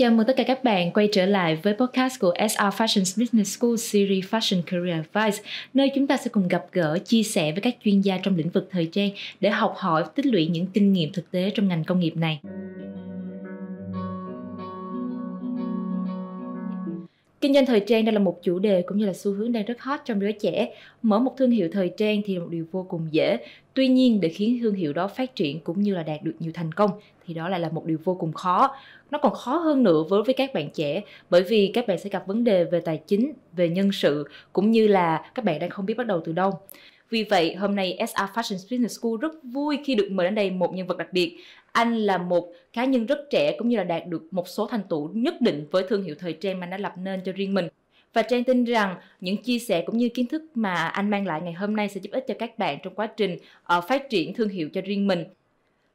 Chào mừng tất cả các bạn quay trở lại với podcast của SR Fashion Business School Series Fashion Career Advice, nơi chúng ta sẽ cùng gặp gỡ, chia sẻ với các chuyên gia trong lĩnh vực thời trang để học hỏi, tích lũy những kinh nghiệm thực tế trong ngành công nghiệp này. Kinh doanh thời trang đây là một chủ đề cũng như là xu hướng đang rất hot trong giới trẻ. Mở một thương hiệu thời trang thì là một điều vô cùng dễ. Tuy nhiên để khiến thương hiệu đó phát triển cũng như là đạt được nhiều thành công thì đó lại là một điều vô cùng khó. Nó còn khó hơn nữa với với các bạn trẻ bởi vì các bạn sẽ gặp vấn đề về tài chính, về nhân sự cũng như là các bạn đang không biết bắt đầu từ đâu. Vì vậy, hôm nay SR Fashion Business School rất vui khi được mời đến đây một nhân vật đặc biệt. Anh là một cá nhân rất trẻ cũng như là đạt được một số thành tựu nhất định với thương hiệu thời trang mà anh đã lập nên cho riêng mình. Và Trang tin rằng những chia sẻ cũng như kiến thức mà anh mang lại ngày hôm nay sẽ giúp ích cho các bạn trong quá trình uh, phát triển thương hiệu cho riêng mình.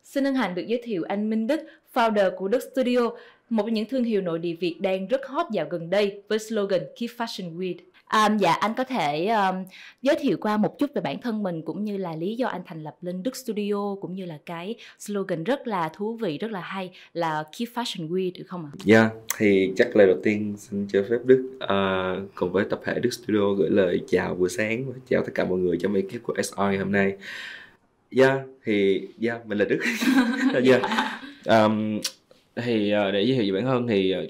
Xin hân hạnh được giới thiệu anh Minh Đức, founder của Đức Studio, một trong những thương hiệu nội địa Việt đang rất hot dạo gần đây với slogan Keep Fashion Weird. Um, dạ anh có thể um, giới thiệu qua một chút về bản thân mình cũng như là lý do anh thành lập lên Đức Studio cũng như là cái slogan rất là thú vị rất là hay là Keep Fashion Weird được không ạ? Dạ yeah, thì chắc lời đầu tiên xin cho phép Đức uh, cùng với tập thể Đức Studio gửi lời chào buổi sáng và chào tất cả mọi người trong ekip của SI hôm nay. Dạ yeah, thì dạ yeah, mình là Đức. dạ. yeah. um, thì uh, để giới thiệu về bản thân thì uh,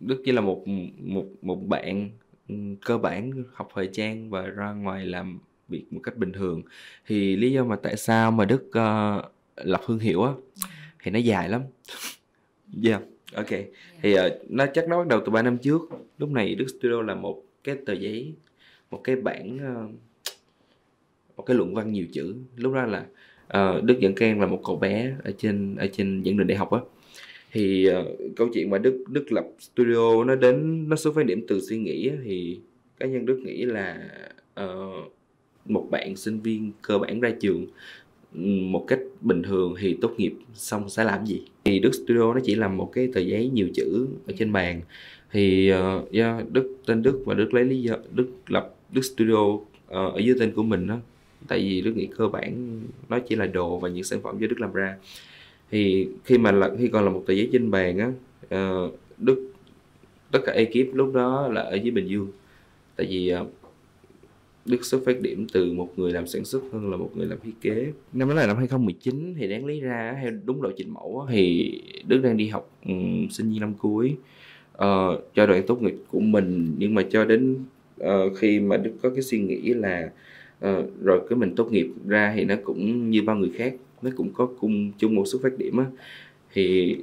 Đức chỉ là một một một bạn Ừ, cơ bản học thời trang và ra ngoài làm việc một cách bình thường. Thì lý do mà tại sao mà đức uh, lập thương hiệu á thì nó dài lắm. Yeah ok. Thì uh, nó chắc nó bắt đầu từ 3 năm trước. Lúc này đức studio là một cái tờ giấy một cái bản uh, ờ, một cái luận văn nhiều chữ. Lúc đó là uh, đức dẫn can là một cậu bé ở trên ở trên dẫn đường đại học á thì uh, câu chuyện mà đức đức lập studio nó đến nó xuất phát điểm từ suy nghĩ thì cá nhân đức nghĩ là uh, một bạn sinh viên cơ bản ra trường một cách bình thường thì tốt nghiệp xong sẽ làm gì? Thì đức studio nó chỉ là một cái tờ giấy nhiều chữ ở trên bàn. Thì ờ, uh, yeah, đức tên đức và đức lấy lý do đức lập đức studio uh, ở dưới tên của mình đó tại vì đức nghĩ cơ bản nó chỉ là đồ và những sản phẩm do đức làm ra thì khi mà là khi còn là một tờ giấy trên bàn á uh, đức tất cả ekip lúc đó là ở dưới bình dương. Tại vì uh, Đức xuất phát điểm từ một người làm sản xuất hơn là một người làm thiết kế. Năm đó là năm 2019 thì đáng lý ra theo đúng lộ trình mẫu thì Đức đang đi học um, sinh viên năm cuối. Uh, cho đoạn tốt nghiệp của mình nhưng mà cho đến uh, khi mà Đức có cái suy nghĩ là uh, rồi cái mình tốt nghiệp ra thì nó cũng như bao người khác nó cũng có cùng chung một xuất phát điểm á. Thì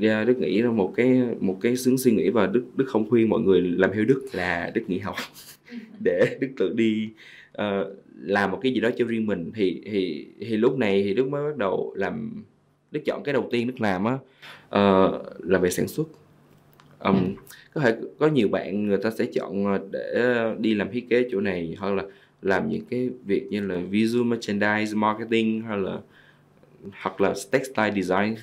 yeah, đức nghĩ ra một cái một cái xứng suy nghĩ và đức đức không khuyên mọi người làm theo đức là đức nghỉ học để đức tự đi uh, làm một cái gì đó cho riêng mình. Thì thì thì lúc này thì đức mới bắt đầu làm đức chọn cái đầu tiên đức làm á uh, là về sản xuất. Um, có thể có nhiều bạn người ta sẽ chọn để đi làm thiết kế chỗ này hoặc là làm những cái việc như là visual merchandise marketing hay là hoặc là textile design.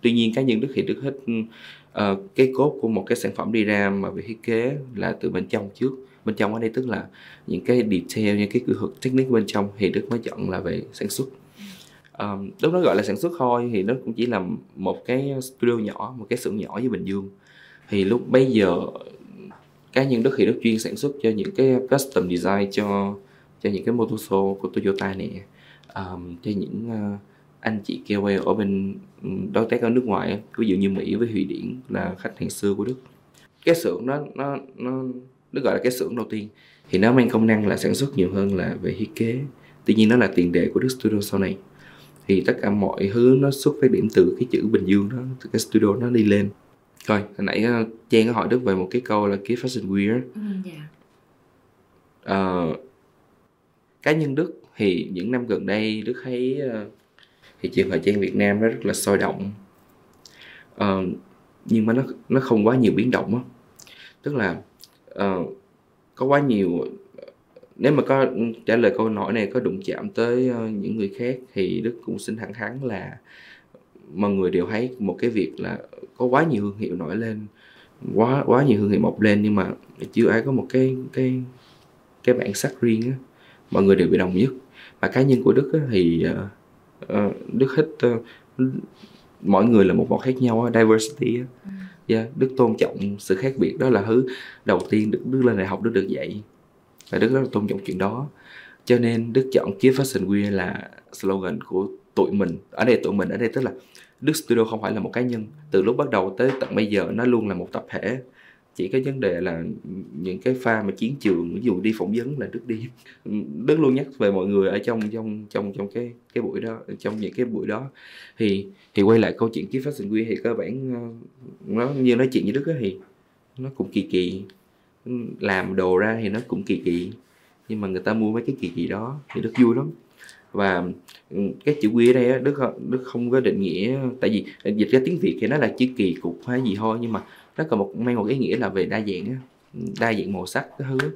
Tuy nhiên cá nhân đức thì đức hết uh, cái cốt của một cái sản phẩm đi ra mà về thiết kế là từ bên trong trước. Bên trong ở đây tức là những cái detail những cái kỹ thuật technique bên trong thì đức mới chọn là về sản xuất. Um, lúc đó gọi là sản xuất thôi thì nó cũng chỉ là một cái studio nhỏ một cái xưởng nhỏ với bình dương. Thì lúc bây giờ cá nhân đức thì đức chuyên sản xuất cho những cái custom design cho cho những cái motor show của Toyota này um, ờ, cho những uh, anh chị KOL ở bên đối tác ở nước ngoài ví dụ như Mỹ với Thụy Điển là khách hàng xưa của Đức. Cái xưởng nó nó nó nó gọi là cái xưởng đầu tiên. Thì nó mang công năng là sản xuất nhiều hơn là về thiết kế. Tuy nhiên nó là tiền đề của Đức Studio sau này. Thì tất cả mọi thứ nó xuất phát điểm từ cái chữ Bình Dương đó từ cái studio nó đi lên. Rồi hồi nãy uh, Trang có hỏi Đức về một cái câu là cái fashion wear ừ, yeah. uh, cá nhân Đức thì những năm gần đây Đức thấy uh, thị trường thời trang Việt Nam nó rất là sôi động. Uh, nhưng mà nó nó không quá nhiều biến động á. Tức là uh, có quá nhiều nếu mà có trả lời câu hỏi này có đụng chạm tới uh, những người khác thì đức cũng xin thẳng thắn là mọi người đều thấy một cái việc là có quá nhiều thương hiệu nổi lên quá quá nhiều thương hiệu mọc lên nhưng mà chưa ai có một cái cái cái bản sắc riêng á. Mọi người đều bị đồng nhất. Và cá nhân của đức á, thì uh, uh, đức thích uh, mọi người là một bọn khác nhau diversity uh, yeah, đức tôn trọng sự khác biệt đó là thứ đầu tiên đức đức lên đại học đức được dạy. Và đức rất là tôn trọng chuyện đó. Cho nên đức chọn Keep Fashion Wear là slogan của tụi mình. Ở đây tụi mình ở đây tức là Đức Studio không phải là một cá nhân. Từ lúc bắt đầu tới tận bây giờ nó luôn là một tập thể chỉ có vấn đề là những cái pha mà chiến trường, ví dụ đi phỏng vấn là đức đi. Đức luôn nhắc về mọi người ở trong trong trong trong cái cái buổi đó, trong những cái buổi đó. Thì thì quay lại câu chuyện ký phát sinh quy thì cơ bản ờ, nó như nói chuyện với đức thì nó cũng kỳ kỳ. Làm đồ ra thì nó cũng kỳ kỳ. Nhưng mà người ta mua mấy cái kỳ kỳ đó thì đức vui lắm. Và ừ, cái chữ quy ở đây đức đức không có định nghĩa, tại vì dịch ra tiếng việt thì nó là chữ kỳ cục hay gì thôi nhưng mà nó còn một mang một ý nghĩa là về đa dạng đa dạng màu sắc cái thứ.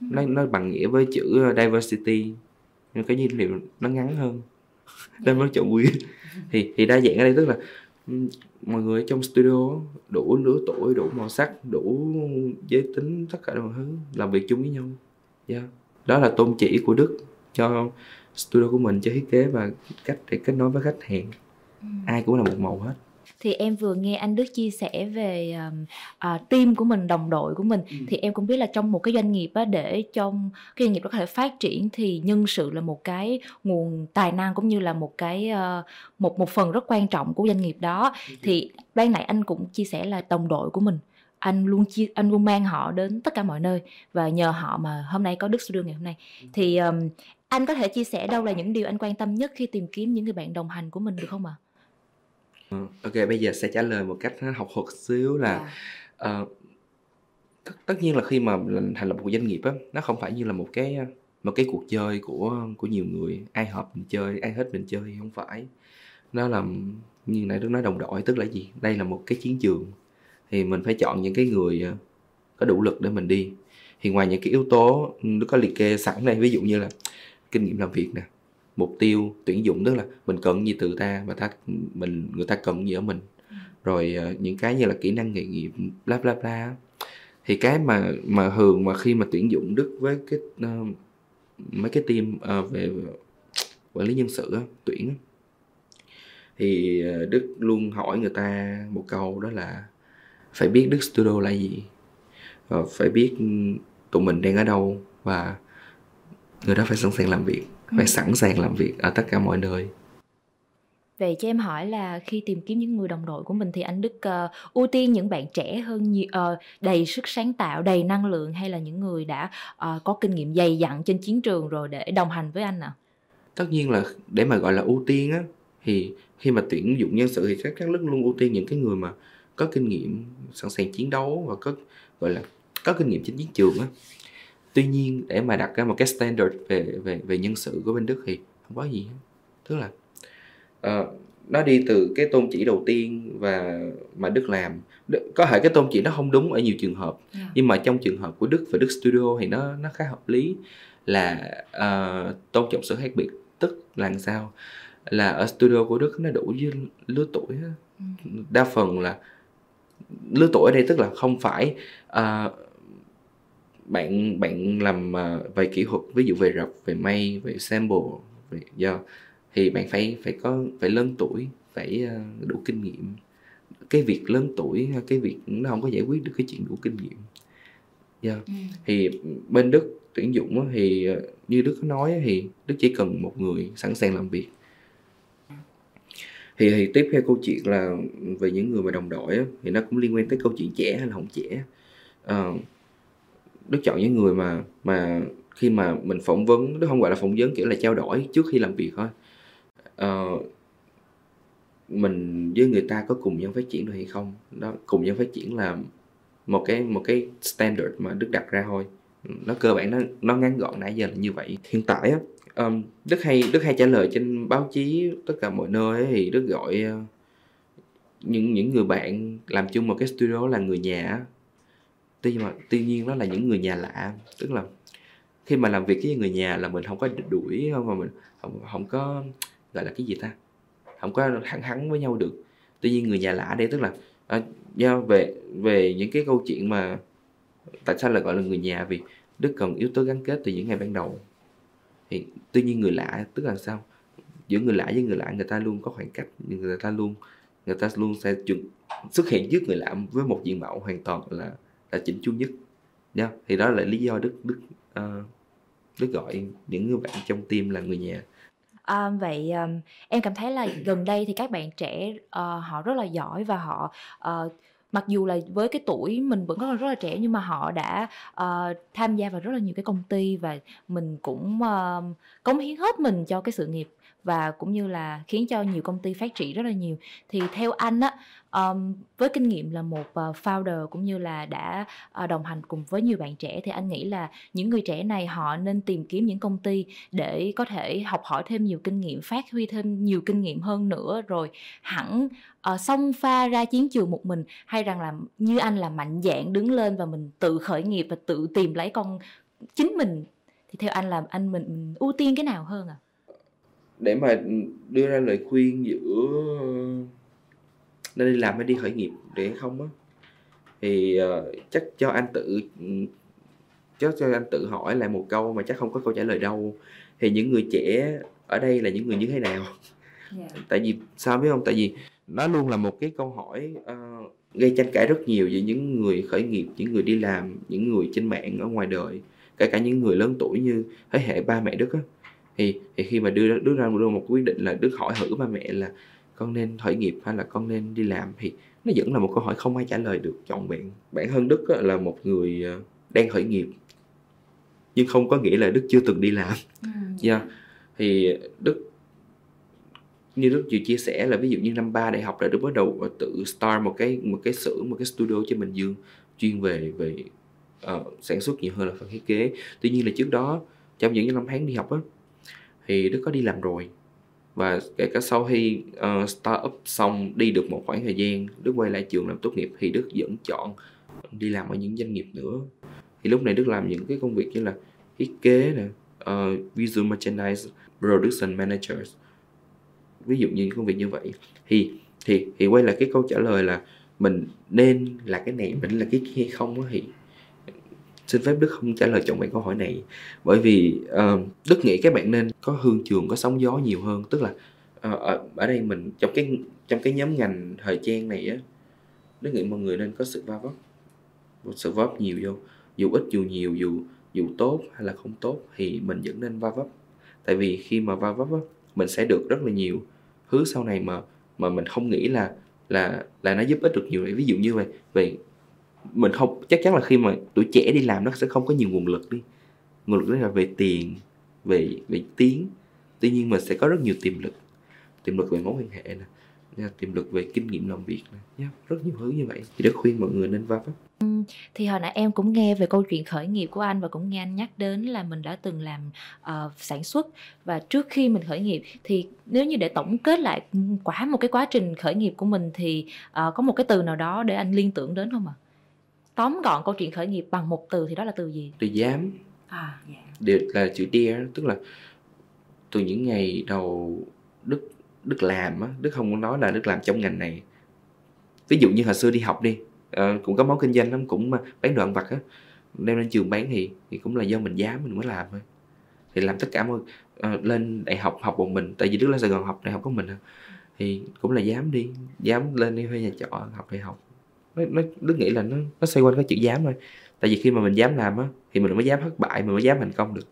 Nó nó bằng nghĩa với chữ ờ, diversity. Nhưng cái nhiên liệu nó ngắn hơn. Nên mới chọn quy thì thì đa dạng ở đây tức là mọi người ở trong studio đủ lứa tuổi đủ màu sắc đủ giới tính tất cả mọi thứ làm việc chung với nhau. Yeah. đó là tôn chỉ của đức cho studio của mình cho thiết kế và cách để kết nối với khách hàng. Ai cũng là một màu hết thì em vừa nghe anh Đức chia sẻ về uh, team của mình đồng đội của mình ừ. thì em cũng biết là trong một cái doanh nghiệp á, để trong cái doanh nghiệp đó có thể phát triển thì nhân sự là một cái nguồn tài năng cũng như là một cái uh, một một phần rất quan trọng của doanh nghiệp đó ừ. thì ban nãy anh cũng chia sẻ là đồng đội của mình anh luôn chia anh luôn mang họ đến tất cả mọi nơi và nhờ họ mà hôm nay có Đức Studio ngày hôm nay ừ. thì um, anh có thể chia sẻ đâu là những điều anh quan tâm nhất khi tìm kiếm những người bạn đồng hành của mình được không ạ? À? Ờ, ok, bây giờ sẽ trả lời một cách học thuật xíu là Yeah. ờ, tất tất nhiên là khi mà thành lập một doanh nghiệp á, nó không phải như là một cái, một cái cuộc chơi của của nhiều người, ai hợp mình chơi, ai hết mình chơi, không phải. Nó là như nãy Đức nói đồng đội, tức là gì? Đây là một cái chiến trường, thì mình phải chọn những cái người, ờ, có đủ lực để mình đi. Thì ngoài những cái yếu tố, nó có liệt kê sẵn đây, ví dụ như là kinh nghiệm làm việc nè, mục tiêu tuyển dụng tức là mình cần gì từ ta và ta mình người ta cần gì ở mình. Ừ. rồi uh, những cái như là kỹ năng nghề nghiệp bla bla bla thì cái mà mà thường mà khi mà tuyển dụng đức với cái uh, mấy cái team uh, về quản lý nhân sự uh, tuyển thì đức luôn hỏi người ta một câu đó là phải biết đức studio là gì? Uh, phải biết tụi mình đang ở đâu và người đó phải sẵn sàng làm việc phải sẵn sàng làm việc ở tất cả mọi nơi Vậy cho em hỏi là khi tìm kiếm những người đồng đội của mình thì anh Đức uh, ưu tiên những bạn trẻ hơn nhiều, uh, đầy sức sáng tạo, đầy năng lượng hay là những người đã uh, có kinh nghiệm dày dặn trên chiến trường rồi để đồng hành với anh ạ? À? Tất nhiên là để mà gọi là ưu tiên á thì khi mà tuyển dụng nhân sự thì chắc chắn rất luôn ưu tiên những cái người mà có kinh nghiệm sẵn sàng chiến đấu và có gọi là có kinh nghiệm trên chiến trường á tuy nhiên để mà đặt ra một cái standard về về về nhân sự của bên đức thì không có gì hết tức là uh, nó đi từ cái tôn chỉ đầu tiên và mà đức làm có thể cái tôn chỉ nó không đúng ở nhiều trường hợp yeah. Dạ. nhưng mà trong trường hợp của đức và đức studio thì nó nó khá hợp lý là uh, tôn trọng sự khác biệt tức là làm sao là ở studio của đức nó đủ với lứa tuổi ừ. đa phần là lứa tuổi ở đây tức là không phải uh, bạn bạn làm uh, về kỹ thuật ví dụ về rập về may về sample về do thì bạn phải phải có phải lớn tuổi phải uh, đủ kinh nghiệm cái việc lớn tuổi cái việc nó không có giải quyết được cái chuyện đủ kinh nghiệm yeah. ừ. thì bên đức tuyển dụng thì uh, như đức nói thì đức chỉ cần một người sẵn sàng làm việc thì, thì tiếp theo câu chuyện là về những người mà đồng đội thì nó cũng liên quan tới câu chuyện trẻ hay là không trẻ uh, đức chọn những người mà mà khi mà mình phỏng vấn đức không gọi là phỏng vấn kiểu là trao đổi trước khi làm việc thôi. Uh, mình với người ta có cùng nhau phát triển được hay không? Đó cùng nhau phát triển là một cái một cái standard mà đức đặt ra thôi. Nó cơ bản nó nó ngắn gọn nãy giờ là như vậy. Hiện tại á um, đức hay đức hay trả lời trên báo chí tất cả mọi nơi ấy, thì đức gọi uh, những những người bạn làm chung một cái studio là người nhà tuy mà tuy nhiên đó là những người nhà lạ tức là khi mà làm việc với người nhà là mình không có đuổi không mà mình không không có gọi là cái gì ta? Không có thẳng thắn với nhau được. Tuy nhiên người nhà lạ đây tức là à, do về về những cái câu chuyện mà tại sao lại gọi là người nhà? Vì đức cần yếu tố gắn kết từ những ngày ban đầu. Thì tuy nhiên người lạ tức là sao? Giữa người lạ với người lạ người ta luôn có khoảng cách người ta luôn người ta luôn sẽ chuẩn xuất hiện trước người lạ với một diện mạo hoàn toàn là là chỉnh chu nhất nha yeah. thì đó là lý do đức đức uh, đức gọi những người bạn trong team là người nhà À, vậy um, em cảm thấy là gần đây thì các bạn trẻ uh, họ rất là giỏi và họ uh, mặc dù là với cái tuổi mình vẫn còn rất là trẻ nhưng mà họ đã uh, tham gia vào rất là nhiều cái công ty và mình cũng uh, cống hiến hết mình cho cái sự nghiệp và cũng như là khiến cho nhiều công ty phát triển rất là nhiều. Thì theo anh á um, với kinh nghiệm là một ờ, founder cũng như là đã ờ, đồng hành cùng với nhiều bạn trẻ thì anh nghĩ là những người trẻ này họ nên tìm kiếm những công ty để có thể học hỏi thêm nhiều kinh nghiệm phát huy thêm nhiều kinh nghiệm hơn nữa rồi hẳn uh, xông pha ra chiến trường một mình hay rằng là như anh là mạnh dạn đứng lên và mình tự khởi nghiệp và tự tìm lấy con chính mình. Thì theo anh là anh mình, mình ưu tiên cái nào hơn à để mà đưa ra lời khuyên giữa nên đi làm hay đi khởi nghiệp để không á thì uh, chắc cho anh tự chắc cho anh tự hỏi lại một câu mà chắc không có câu trả lời đâu thì những người trẻ ở đây là những người như thế nào yeah. Dạ. tại vì sao biết không tại vì nó luôn là một cái câu hỏi uh, gây tranh cãi rất nhiều giữa những người khởi nghiệp những người đi làm những người trên mạng ở ngoài đời kể cả những người lớn tuổi như thế hệ ba mẹ đức á thì thì khi mà đưa đưa ra một quyết định là đức hỏi thử ba mẹ là con nên khởi nghiệp hay là con nên đi làm thì nó vẫn là một câu hỏi không ai trả lời được chọn bạn bản thân đức là một người ờ, đang khởi nghiệp nhưng không có nghĩa là đức chưa từng đi làm ừ. yeah. thì đức như đức vừa chia sẻ là ví dụ như năm ba đại học là đức bắt đầu tự start một cái một cái xưởng một cái studio cho bình dương chuyên về về uh, sản xuất nhiều hơn là phần thiết kế tuy nhiên là trước đó trong những năm tháng đi học á thì đức có đi làm rồi. Và kể cả sau khi ờ, uh, start up xong đi được một khoảng thời gian đức quay lại trường làm tốt nghiệp thì đức vẫn chọn đi làm ở những doanh nghiệp nữa. Thì lúc này đức làm những cái công việc như là thiết kế nè uh, visual merchandise production managers. Ví dụ như những công việc như vậy. Thì thì thì quay lại cái câu trả lời là mình nên là cái này mình là cái kia hay không thì xin phép đức không trả lời chọn bạn câu hỏi này. Bởi vì uh, đức nghĩ các bạn nên có hương trường có sóng gió nhiều hơn. Tức là uh, ở, ở đây mình trong cái trong cái nhóm ngành thời trang này á đức nghĩ mọi người nên có sự va vấp một sự va vấp nhiều vô. Dù ít dù nhiều dù dù tốt hay là không tốt thì mình vẫn nên va vấp. Tại vì khi mà va vấp á mình sẽ được rất là nhiều thứ sau này mà mà mình không nghĩ là là là nó giúp ích được nhiều ví dụ như vậy về mình không chắc chắn là khi mà tuổi trẻ đi làm nó sẽ không có nhiều nguồn lực đi. Nguồn lực đó là về tiền về về tiếng. Tuy nhiên mình sẽ có rất nhiều tiềm lực. Tiềm lực về mối quan hệ nè tiềm lực về kinh nghiệm làm việc nè rất nhiều thứ như vậy. Thì rất khuyên mọi người nên va vấp. Ừ, thì hồi nãy em cũng nghe về câu chuyện khởi nghiệp của anh và cũng nghe anh nhắc đến là mình đã từng làm uh, sản xuất. Và trước khi mình khởi nghiệp thì nếu như để tổng kết lại quả một cái quá trình khởi nghiệp của mình thì uh, có một cái từ nào đó để anh liên tưởng đến không ạ? À? Tóm gọn câu chuyện khởi nghiệp bằng một từ thì đó là từ gì? Từ dám à yeah. Dạ. đều là chữ dare tức là từ những ngày đầu đức đức làm á đức không muốn nói là đức làm trong ngành này. Ví dụ như hồi xưa đi học đi uh, cũng có món kinh doanh lắm cũng bán đồ ăn vặt á đem lên trường bán thì thì cũng là do mình dám mình mới làm thôi. Thì làm tất cả mọi uh, lên đại học học một mình tại vì đức lên sài gòn học đại học của mình thì cũng là dám đi dám lên đi thuê nhà trọ học đại học nó, nó đức nghĩ là nó nó xoay quanh cái chữ dám thôi. Tại vì khi mà mình dám làm á thì mình mới dám thất bại mình mới dám thành công được.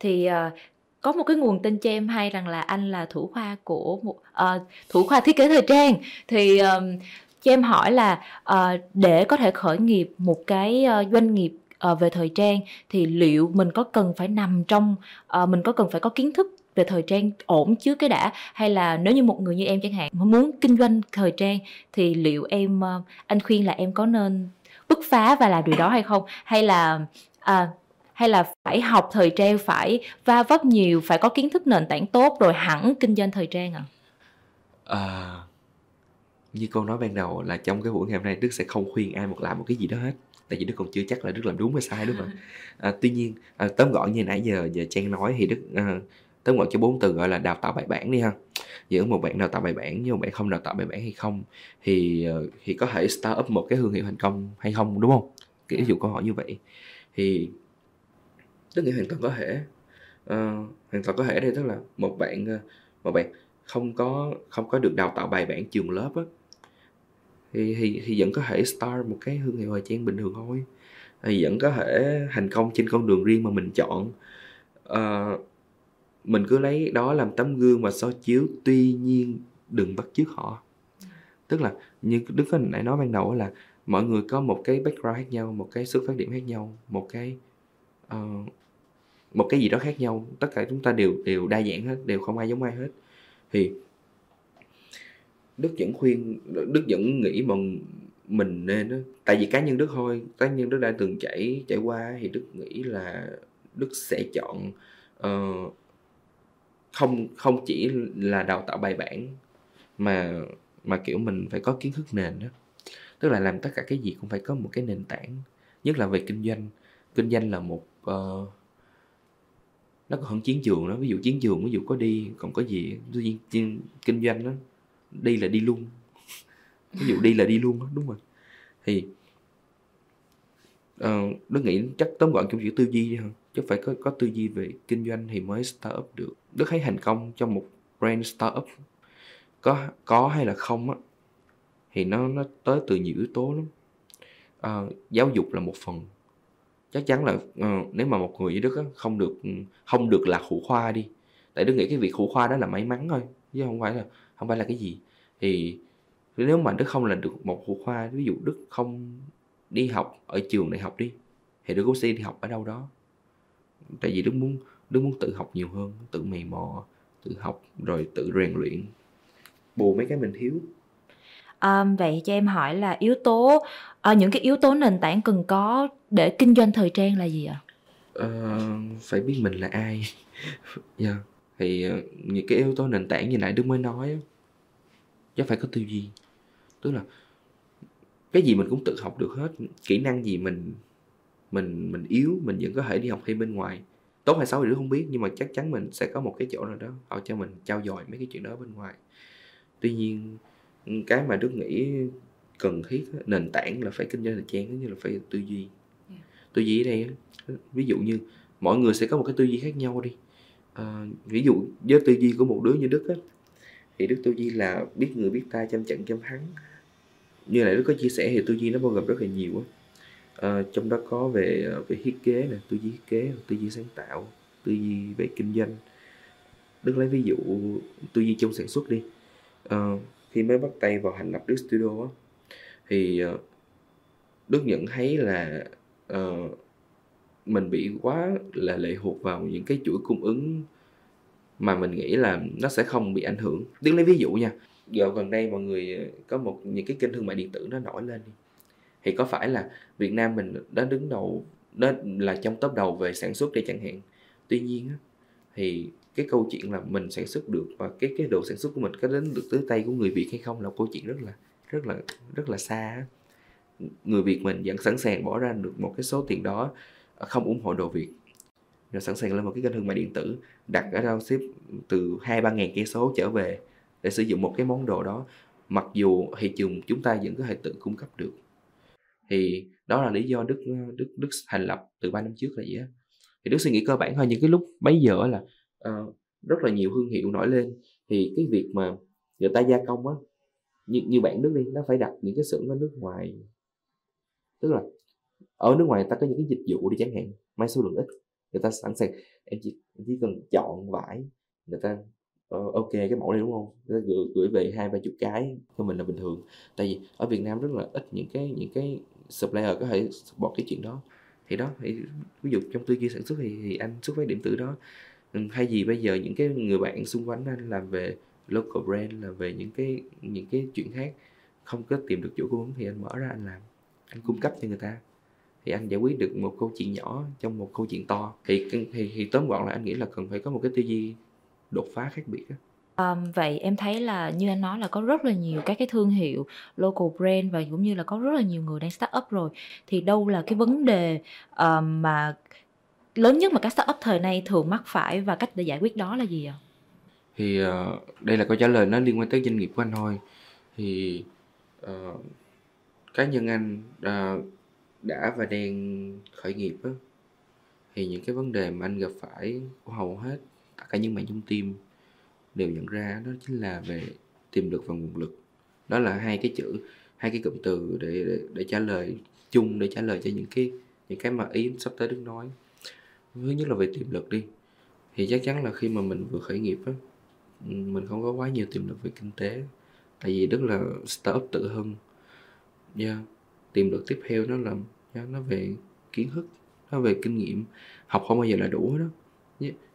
Thì uh, có một cái nguồn tin cho em hay rằng là anh là thủ khoa của một uh, thủ khoa thiết kế thời trang. Thì um, cho em hỏi là uh, để có thể khởi nghiệp một cái uh, doanh nghiệp uh, về thời trang thì liệu mình có cần phải nằm trong uh, mình có cần phải có kiến thức về thời trang ổn trước cái đã? Hay là nếu như một người như em chẳng hạn muốn kinh doanh thời trang thì liệu em ờ, anh khuyên là em có nên bứt phá và làm điều đó hay không? Hay là à, hay là phải học thời trang phải va vấp nhiều phải có kiến thức nền tảng tốt rồi hẳn kinh doanh thời trang à? à như cô nói ban đầu là trong cái buổi ngày hôm nay đức sẽ không khuyên ai một làm một cái gì đó hết. Tại vì đức còn chưa chắc là đức làm đúng hay sai đúng không? À, tuy nhiên à, tóm gọn như nãy giờ giờ trang nói thì đức à, tóm gọn cho bốn từ gọi là đào tạo bài bản đi ha. Giữa một bạn đào tạo bài bản với một bạn không đào tạo bài bản hay không thì ờ, thì có thể start up một cái thương hiệu thành công hay không đúng không? Kiểu ví dụ câu hỏi như vậy. Thì tất nghĩa hoàn toàn có thể uh, hoàn toàn có thể đây tức là một bạn ờ, một bạn không có không có được đào tạo bài bản trường lớp á thì, thì thì vẫn có thể start một cái thương hiệu thời trang bình thường thôi. Thì vẫn có thể thành công trên con đường riêng mà mình chọn. Uh, mình cứ lấy đó làm tấm gương và soi chiếu tuy nhiên đừng bắt chước họ. Tức là như đức có nãy nói ban đầu là mọi người có một cái background khác nhau một cái xuất phát điểm khác nhau một cái uh, một cái gì đó khác nhau. Tất cả chúng ta đều đều đa dạng hết đều không ai giống ai hết. Thì đức vẫn khuyên đức vẫn nghĩ mà mình nên đó tại vì cá nhân đức thôi cá nhân đức đã từng trải trải qua thì đức nghĩ là đức sẽ chọn uh, không không chỉ là đào tạo bài bản mà mà kiểu mình phải có kiến thức nền đó tức là làm tất cả cái gì cũng phải có một cái nền tảng nhất là về kinh doanh. Kinh doanh là một uh, nó có hơn chiến trường đó. Ví dụ chiến trường ví dụ có đi còn có gì tuy nhiên kinh doanh đó đi là đi luôn. Ví dụ đi là đi luôn đó đúng rồi. Thì uh, đức nghĩ chắc tóm gọn trong chữ tư duy đi hơn chứ phải có có tư duy về kinh doanh thì mới start up được. Đức thấy thành công trong một brand start up có có hay là không á thì nó nó tới từ nhiều yếu tố lắm. Uh, giáo dục là một phần. Chắc chắn là uh, nếu mà một người như đức á, không được ừ, không được là thủ khoa đi. Tại đức nghĩ cái việc thủ khoa đó là may mắn thôi chứ không phải là không phải là cái gì. Thì nếu mà đức không là được một thủ khoa ví dụ đức không đi học ở trường đại học đi thì đức cũng sẽ đi học ở đâu đó tại vì đức muốn đức muốn tự học nhiều hơn tự mày mò tự học rồi tự rèn luyện bù mấy cái mình thiếu À, vậy cho em hỏi là yếu tố à, những cái yếu tố nền tảng cần có để kinh doanh thời trang là gì ạ? À? Phải biết mình là ai. yeah. Dạ. Thì uh, những cái yếu tố nền tảng như nãy Đức mới nói chắc phải có tư duy. Tức là cái gì mình cũng tự học được hết, kỹ năng gì mình mình mình yếu mình vẫn có thể đi học thêm bên ngoài tốt hay xấu thì Đức không biết nhưng mà chắc chắn mình sẽ có một cái chỗ nào đó họ cho mình trao dồi mấy cái chuyện đó bên ngoài tuy nhiên cái mà đức nghĩ cần thiết nền tảng là phải kinh doanh thời trang như là phải tư duy yeah. Dạ. tư duy ở đây ví dụ như mọi người sẽ có một cái tư duy khác nhau đi à, ví dụ với tư duy của một đứa như đức á, thì đức tư duy là biết người biết ta chăm trận chăm thắng như lại đức có chia sẻ thì tư duy nó bao gồm rất là nhiều á. À, trong đó có về ờ, về thiết kế nè tư duy thiết kế tư duy sáng tạo tư duy về kinh doanh. Đức lấy ví dụ tư duy trong sản xuất đi. À, khi mới bắt tay vào hành lập Đức Studio á, thì Đức nhận thấy là uh, mình bị quá là lệ thuộc vào những cái chuỗi cung ứng mà mình nghĩ là nó sẽ không bị ảnh hưởng. Đức lấy ví dụ nha, dạo gần đây mọi người ờ, có một những cái kênh thương mại điện tử nó nổi lên. Thì có phải là Việt Nam mình đã đứng đầu đó là trong top đầu về sản xuất đây chẳng hạn. Tuy nhiên thì cái câu chuyện là mình sản xuất được và cái cái độ sản xuất của mình có đến được tới tay của người Việt hay không là câu chuyện rất là rất là rất là xa người Việt mình vẫn sẵn sàng bỏ ra được một cái số tiền đó ờ, không ủng hộ đồ Việt rồi sẵn sàng lên một cái kênh thương mại điện tử, đặt ở đâu ship từ hai ba ngàn cây số trở về để sử dụng một cái món đồ đó. Mặc dù thị trường chúng ta vẫn có thể tự cung cấp được. Thì đó là lý do đức đức đức thành lập từ ba năm trước là gì á. Thì đức suy nghĩ cơ bản thôi những cái lúc bấy giờ là uh, rất là nhiều thương hiệu nổi lên. Thì cái việc mà người ta gia công á như, như bạn đức đi nó phải đặt những cái xưởng ở nước ngoài. Tức là ở nước ngoài người ta có những cái dịch vụ đi chẳng hạn may số lượng ít người ta sẵn sàng. Em chỉ, em chỉ cần chọn vải người ta uh, ok cái mẫu này đúng không? Người gửi, gửi về hai ba chục cái cho mình là bình thường. Tại vì ở Việt Nam rất là ít những cái những cái supplier có thể support cái chuyện đó. Thì đó thì ví dụ trong tư duy sản xuất thì, thì anh xuất phát điểm từ đó. Ừ, Hay gì bây giờ những cái người bạn xung quanh anh làm về local brand là về những cái những cái chuyện khác không có tìm được chỗ cung ứng thì anh mở ra anh làm. Anh cung cấp cho người ta. Thì anh giải quyết được một câu chuyện nhỏ trong một câu chuyện to. Thì thì, thì tóm gọn là anh nghĩ là cần phải có một cái tư duy đột phá khác biệt đó. Um, vậy em thấy là như anh nói là có rất là nhiều các cái thương hiệu local brand và cũng như là có rất là nhiều người đang start up rồi thì đâu là cái vấn đề um, mà lớn nhất mà các startup thời nay thường mắc phải và cách để giải quyết đó là gì ạ? Thì uh, đây là câu trả lời nó liên quan tới doanh nghiệp của anh thôi. Thì uh, cá nhân anh uh, đã và đang khởi nghiệp á, thì những cái vấn đề mà anh gặp phải hầu hết cả những bạn trong team đều nhận ra đó chính là về tiềm lực và nguồn lực đó là hai cái chữ hai cái cụm từ để, để để trả lời chung để trả lời cho những cái những cái mà ý sắp tới đức nói thứ nhất là về tiềm lực đi thì chắc chắn là khi mà mình vừa khởi nghiệp á mình không có quá nhiều tiềm lực về kinh tế tại vì đức là startup tự hưng yeah. tiềm lực tiếp theo nó là yeah, nó về kiến thức nó về kinh nghiệm học không bao giờ là đủ đó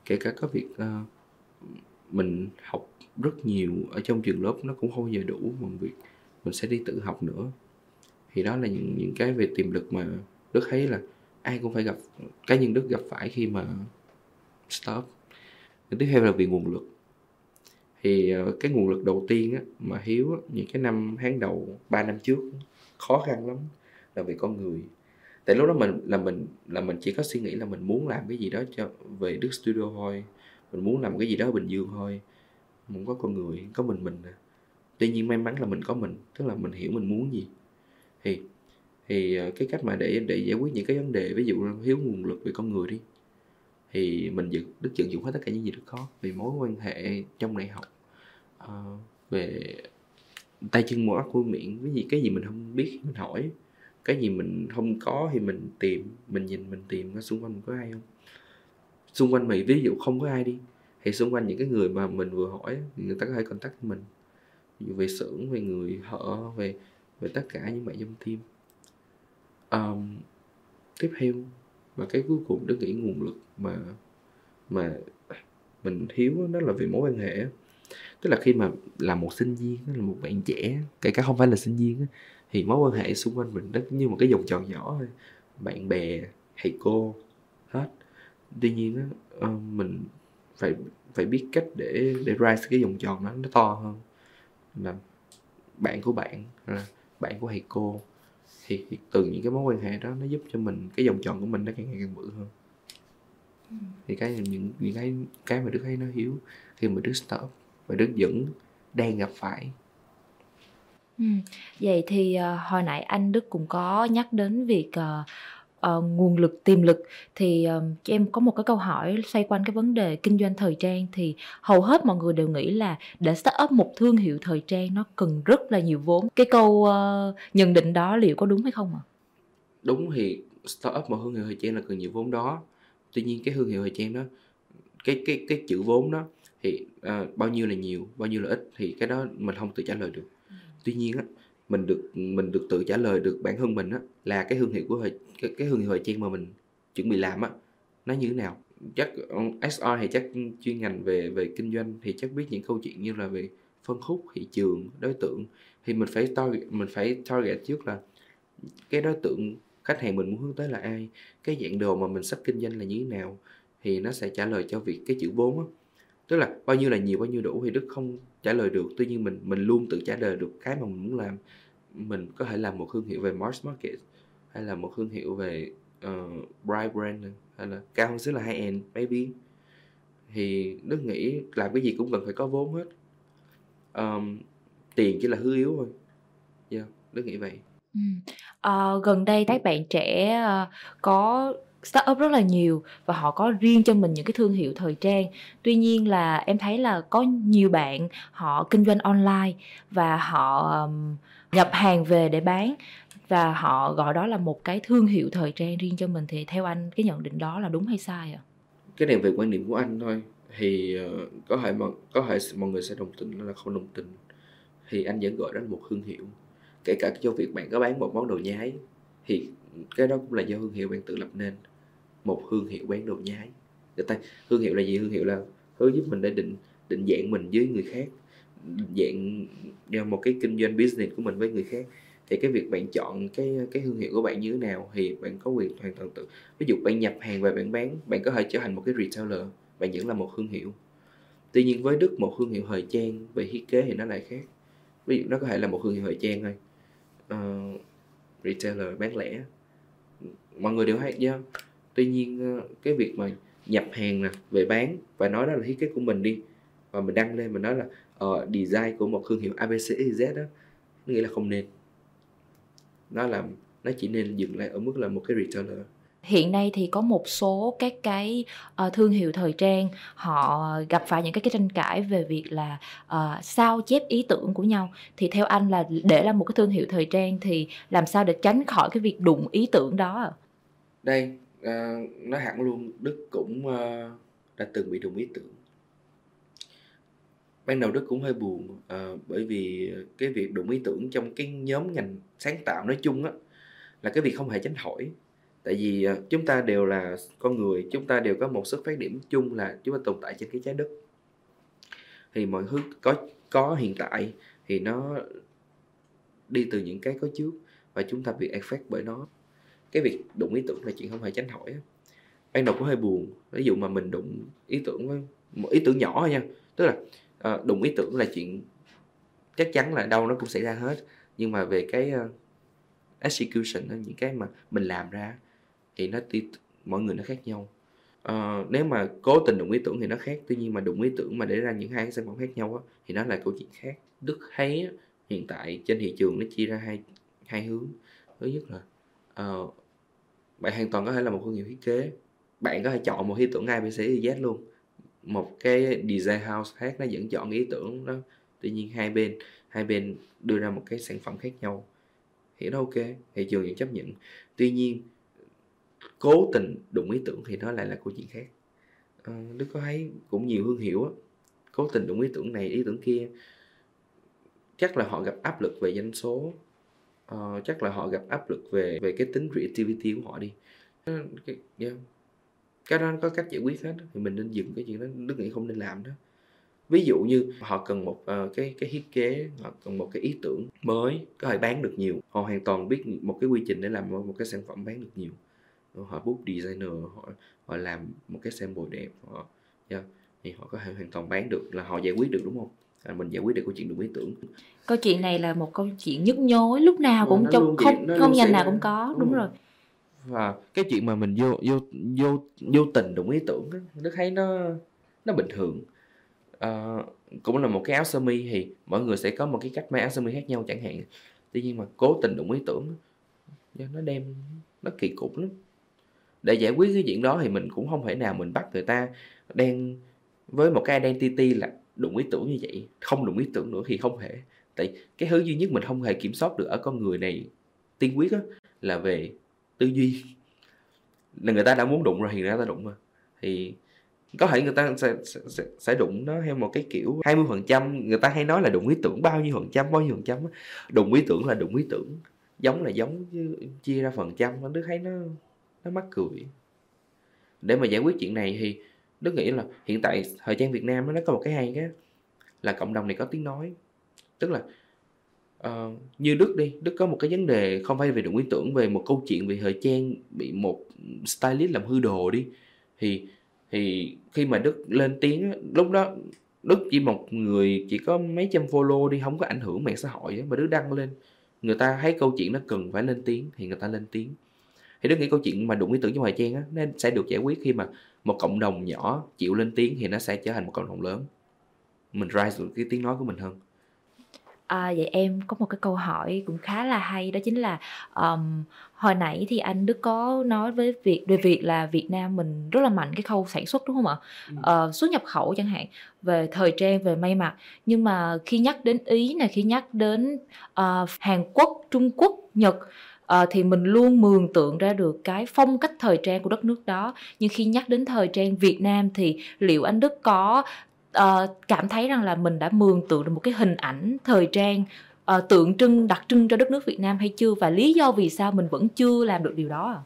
kể cả có việc uh, mình học rất nhiều ở trong trường lớp nó cũng không bao giờ đủ bằng việc mình sẽ đi tự học nữa. Thì đó là những những cái về tiềm lực mà đức thấy là ai cũng phải gặp cá nhân đức gặp phải khi mà start tiếp theo là về nguồn lực. Thì ờ, cái nguồn lực đầu tiên á, mà hiếu á, những cái năm tháng đầu 3 năm trước khó khăn lắm là về con người tại lúc đó mình là mình là mình chỉ có suy nghĩ là mình muốn làm cái gì đó cho về đức studio thôi. Mình muốn làm cái gì đó ở bình dương thôi. Muốn có con người có mình mình à. tuy nhiên may mắn là mình có mình tức là mình hiểu mình muốn gì. Thì thì ờ, cái cách mà để để giải quyết những cái vấn đề ví dụ là thiếu nguồn lực về con người đi thì mình dự đức dựng dụng hết tất cả những gì được có về mối quan hệ trong đại học uh, về tay chân mũi của miệng cái gì cái gì mình không biết mình hỏi cái gì mình không có thì mình tìm mình nhìn mình tìm nó xung quanh mình có ai không? Xung quanh mình ví dụ không có ai đi thì xung quanh những cái người mà mình vừa hỏi thì người ta có thể contact mình. Ví dụ về xưởng về người họ về về tất cả những bạn trong team. Um, tiếp theo và cái cuối cùng đó nghĩ nguồn lực mà mà mình thiếu đó là về mối quan hệ tức là khi mà là một sinh viên là một bạn trẻ kể cả không phải là sinh viên thì mối quan hệ xung quanh mình nó như một cái vòng tròn nhỏ thôi. Bạn bè thầy cô hết. Tuy nhiên đó, uh, ờ, mình phải phải biết cách để để rise cái vòng tròn đó nó to hơn. Là bạn của bạn là bạn của thầy cô. Thì, thì từ những cái mối quan hệ đó nó giúp cho mình cái vòng tròn của mình nó càng ngày càng bự hơn. Ừ. thì cái những những cái cái mà đức thấy nó hiếu khi mà đức start và đức vẫn đang gặp phải ừ. vậy thì uh, hồi nãy anh đức cũng có nhắc đến việc uh, uh, nguồn lực tiềm lực thì uh, em có một cái câu hỏi xoay quanh cái vấn đề kinh doanh thời trang thì hầu hết mọi người đều nghĩ là để start up một thương hiệu thời trang nó cần rất là nhiều vốn cái câu uh, nhận định đó liệu có đúng hay không ạ à? đúng thì start up một thương hiệu thời trang là cần nhiều vốn đó tuy nhiên cái thương hiệu thời trang đó cái cái cái chữ vốn đó thì uh, bao nhiêu là nhiều bao nhiêu là ít thì cái đó mình không tự trả lời được tuy nhiên á mình được mình được tự trả lời được bản thân mình á là cái thương hiệu của thời cái, cái thương hiệu thời trang mà mình chuẩn bị làm á nó như thế nào? Chắc SR thì chắc chuyên ngành về về kinh doanh thì chắc biết những câu chuyện như là về phân khúc thị trường đối tượng. Thì mình phải target mình phải target trước là cái đối tượng khách hàng mình muốn hướng tới là ai? Cái dạng đồ mà mình sắp kinh doanh là như thế nào? Thì nó sẽ trả lời cho việc cái chữ vốn á tức là bao nhiêu là nhiều bao nhiêu đủ thì đức không trả lời được. Tuy nhiên mình mình luôn tự trả lời được cái mà mình muốn làm. Mình có thể làm một thương hiệu về mars market hay là một thương hiệu về uh, bright brand hay là cao hơn xíu là high end maybe. Thì đức nghĩ làm cái gì cũng cần phải có vốn hết. Um, tiền chỉ là hư yếu thôi. Yeah, đức nghĩ vậy. Ừ. À, gần đây các bạn trẻ ờ, có startup rất là nhiều và họ có riêng cho mình những cái thương hiệu thời trang. Tuy nhiên là em thấy là có nhiều bạn họ kinh doanh online và họ um, nhập hàng về để bán và họ gọi đó là một cái thương hiệu thời trang riêng cho mình. Thì theo anh cái nhận định đó là đúng hay sai ạ? À? Cái này về quan điểm của anh thôi. Thì uh, có thể mọi có thể mọi người sẽ đồng tình là không đồng tình. Thì anh vẫn gọi đó là một thương hiệu. Kể cả cho việc bạn có bán một món đồ nhái thì cái đó cũng là do thương hiệu bạn tự lập nên một thương hiệu bán đồ nhái. Người ta thương hiệu là gì? Thương hiệu là hướng giúp mình để định định dạng mình với người khác dạng một cái kinh doanh business của mình với người khác. Thì cái việc bạn chọn cái cái thương hiệu của bạn như thế nào thì bạn có quyền hoàn toàn tự ví dụ bạn nhập hàng và bạn bán bạn có thể trở thành một cái retailer bạn vẫn là một thương hiệu. Tuy nhiên với đức một thương hiệu thời trang về thiết kế thì nó lại khác. Ví dụ nó có thể là một thương hiệu thời trang thôi. Uh, retailer bán lẻ. Mọi người đều hay nhá tuy nhiên uh, cái việc mà nhập hàng nè về bán và nói đó là thiết kế của mình đi và mình đăng lên mình nói là uh, design của một thương hiệu ABCZ đó nghĩa là không nên. Nó làm nó chỉ nên dừng lại ở mức là một cái retailer. Hiện nay thì có một số các cái uh, thương hiệu thời trang họ gặp phải những cái cái tranh cãi về việc là uh, sao chép ý tưởng của nhau. Thì theo anh là để làm một cái thương hiệu thời trang thì làm sao để tránh khỏi cái việc đụng ý tưởng đó đây uh, nói hẳn luôn đức cũng uh, đã từng bị đụng ý tưởng. Ban đầu đức cũng hơi buồn uh, bởi vì cái việc đụng ý tưởng trong cái nhóm ngành sáng tạo nói chung á là cái việc không hề tránh khỏi. Tại vì uh, chúng ta đều là con người chúng ta đều có một xuất phát điểm chung là chúng ta tồn tại trên cái trái đất. Thì mọi thứ có có hiện tại thì nó đi từ những cái có trước và chúng ta bị affect bởi nó cái việc đụng ý tưởng là chuyện không hề tránh khỏi ban đầu cũng hơi buồn ví dụ mà mình đụng ý tưởng với một ý tưởng nhỏ thôi nha. Tức là uh, đụng ý tưởng là chuyện chắc chắn là đâu nó cũng xảy ra hết. Nhưng mà về cái uh, execution những cái mà mình làm ra thì nó mọi người nó khác nhau. Uh, nếu mà cố tình đụng ý tưởng thì nó khác. Tuy nhiên mà đụng ý tưởng mà để ra những hai cái sản phẩm khác nhau á, thì nó là câu chuyện khác. Đức thấy hiện tại trên thị trường nó chia ra hai hai hướng. Thứ nhất là uh, bạn hoàn toàn có thể là một thương hiệu thiết kế. Bạn có thể chọn một ý tưởng A, B, C, Z luôn. Một cái design house khác nó vẫn chọn ý tưởng đó. Tuy nhiên hai bên hai bên đưa ra một cái sản phẩm khác nhau. Thì nó ok thị trường vẫn chấp nhận. Tuy nhiên cố tình đụng ý tưởng thì nó lại là câu chuyện khác. À, đức có thấy cũng nhiều thương hiệu á cố tình đụng ý tưởng này ý tưởng kia chắc là họ gặp áp lực về doanh số uh, chắc là họ gặp áp lực về về cái tính creativity của họ đi. Ờ, cái, yeah. cái đó có cách giải quyết hết thì mình nên dừng cái chuyện đó đức nghĩ không nên làm đó. Ví dụ như họ cần một uh, cái cái thiết kế họ cần một cái ý tưởng mới có thể bán được nhiều. Họ hoàn toàn biết một cái quy trình để làm một cái sản phẩm bán được nhiều. Họ book designer họ họ làm một cái sample đẹp họ yeah, thì họ có thể hoàn toàn bán được là họ giải quyết được đúng không? Mình giải quyết được câu chuyện đúng ý tưởng. Câu chuyện này là một câu chuyện nhức nhối lúc nào cũng trong không không ngành nào cũng có đúng, đúng rồi. Và cái chuyện mà mình vô vô vô vô tình đúng ý tưởng nó thấy nó nó bình thường. Uh, cũng là một cái áo sơ mi thì mọi người sẽ có một cái cách may áo sơ mi khác nhau chẳng hạn. Tuy nhiên mà cố tình đụng ý tưởng nó đem nó kỳ cục lắm. Để giải quyết cái chuyện đó thì mình cũng không thể nào mình bắt người ta đang với một cái identity là đụng ý tưởng như vậy không đụng ý tưởng nữa thì không thể. Tại cái thứ duy nhất mình không hề kiểm soát được ở con người này tiên quyết á, là về tư duy. Là người ta đã muốn đụng rồi thì người ta đụng mà. Thì có thể người ta sẽ, sẽ, sẽ đụng nó theo một cái kiểu 20 phần trăm người ta hay nói là đụng ý tưởng bao nhiêu phần trăm bao nhiêu phần trăm đụng ý tưởng là đụng ý tưởng giống là giống chứ chia ra phần trăm nó thấy nó nó mắc cười. Để mà giải quyết chuyện này thì Đức nghĩ là hiện tại thời trang Việt Nam nó có một cái hay cái là cộng đồng này có tiếng nói. Tức là uh, như Đức đi Đức có một cái vấn đề không phải về đụng nguyên tưởng về một câu chuyện về thời trang bị một stylist làm hư đồ đi. Thì thì khi mà Đức lên tiếng lúc đó Đức chỉ một người chỉ có mấy trăm follow đi không có ảnh hưởng mạng xã hội mà Đức đăng lên. Người ta thấy câu chuyện nó cần phải lên tiếng thì người ta lên tiếng. Thì Đức nghĩ câu chuyện mà đụng ý tưởng trong thời trang á nó sẽ được giải quyết khi mà một cộng đồng nhỏ chịu lên tiếng thì nó sẽ trở thành một cộng đồng lớn mình rise được cái tiếng nói của mình hơn À, vậy em có một cái câu hỏi cũng khá là hay đó chính là um, hồi nãy thì anh Đức có nói với việc về việc là Việt Nam mình rất là mạnh cái khâu sản xuất đúng không ạ? Ừ. Uh, xuất nhập khẩu chẳng hạn về thời trang về may mặc nhưng mà khi nhắc đến Ý này khi nhắc đến uh, Hàn Quốc, Trung Quốc, Nhật à, thì mình luôn mường tượng ra được cái phong cách thời trang của đất nước đó. Nhưng khi nhắc đến thời trang Việt Nam thì liệu anh Đức có uh, cảm thấy rằng là mình đã mường tượng được một cái hình ảnh thời trang uh, tượng trưng đặc trưng cho đất nước Việt Nam hay chưa? Và lý do vì sao mình vẫn chưa làm được điều đó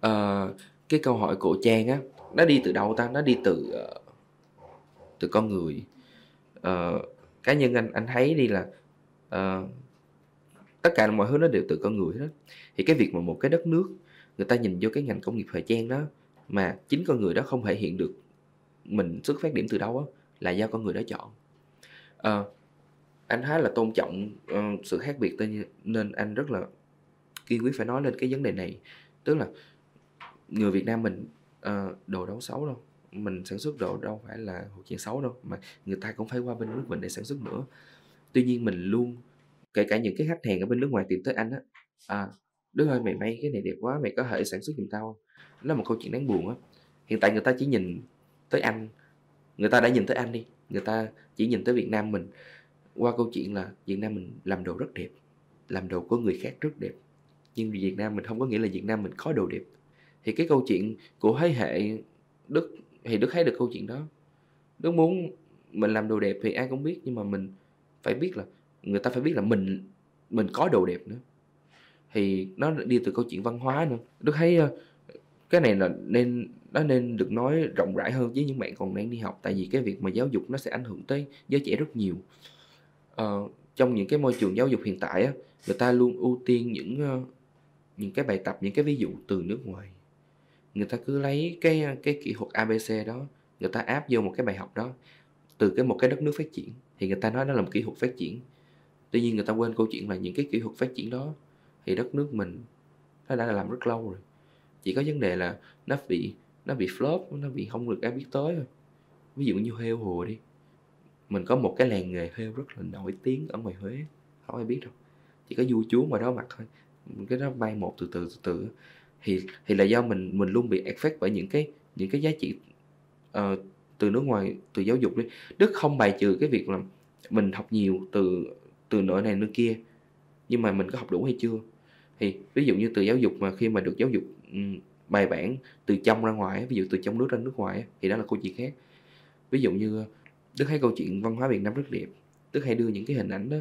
à? Uh, cái câu hỏi của Trang á nó đi từ đâu ta? Nó đi từ uh, từ con người. Uh, cá nhân anh anh thấy đi là uh, tất cả mọi thứ nó đều từ con người hết thì cái việc mà một cái đất nước người ta nhìn vô cái ngành công nghiệp thời trang đó mà chính con người đó không thể hiện được mình xuất phát điểm từ đâu đó, là do con người đó chọn. À, anh khá là tôn trọng uh, sự khác biệt nên anh rất là kiên quyết phải nói lên cái vấn đề này. Tức là người Việt Nam mình uh, đồ đâu xấu đâu mình sản xuất đồ đâu phải là một chuyện xấu đâu mà người ta cũng phải qua bên nước mình để sản xuất nữa. Tuy nhiên mình luôn kể cả những cái khách hàng ở bên nước ngoài tìm tới anh á à, Đức ơi mày may cái này đẹp quá mày có thể sản xuất giùm tao không? Đó là một câu chuyện đáng buồn á. Hiện tại người ta chỉ nhìn tới anh người ta đã nhìn tới anh đi người ta chỉ nhìn tới Việt Nam mình. Qua câu chuyện là Việt Nam mình làm đồ rất đẹp làm đồ của người khác rất đẹp nhưng Việt Nam mình không có nghĩa là Việt Nam mình có đồ đẹp. Thì cái câu chuyện của thế hệ Đức thì Đức thấy được câu chuyện đó. Đức muốn mình làm đồ đẹp thì ai cũng biết nhưng mà mình phải biết là người ta phải biết là mình mình có đồ đẹp nữa. Thì nó đi từ câu chuyện văn hóa nữa. Đức thấy ờ, cái này là nên nó nên được nói rộng rãi hơn với những bạn còn đang đi học. Tại vì cái việc mà giáo dục nó sẽ ảnh hưởng tới giới trẻ rất nhiều. Ờ, trong những cái môi trường giáo dục hiện tại á người ta luôn ưu tiên những ờ, những cái bài tập những cái ví dụ từ nước ngoài. Người ta cứ lấy cái ờ, cái kỹ thuật abc đó người ta áp vô một cái bài học đó từ cái một cái đất nước phát triển. Thì người ta nói đó là một kỹ thuật phát triển tuy nhiên người ta quên câu chuyện là những cái kỹ thuật phát triển đó thì đất nước mình nó đã làm rất lâu rồi. Chỉ có vấn đề là nó bị nó bị flop nó bị không được ai biết tới thôi. Ví dụ như heo hồ đi mình có một cái làng nghề heo rất là nổi tiếng ở ngoài huế không ai biết đâu. Chỉ có vua chúa ngoài đó mặc thôi. Cái đó bay một từ từ từ từ. Thì thì là do mình mình luôn bị affect bởi những cái những cái giá trị uh, từ nước ngoài từ giáo dục đi. Đức không bài trừ cái việc là mình học nhiều từ từ nơi này nơi kia. Nhưng mà mình có học đủ hay chưa? Thì ví dụ như từ giáo dục mà khi mà được giáo dục bài bản từ trong ra ngoài ví dụ từ trong nước ra nước ngoài thì đó là câu chuyện khác. Ví dụ như ờ, đức thấy câu chuyện văn hóa việt nam rất đẹp. Đức hay đưa những cái hình ảnh đó,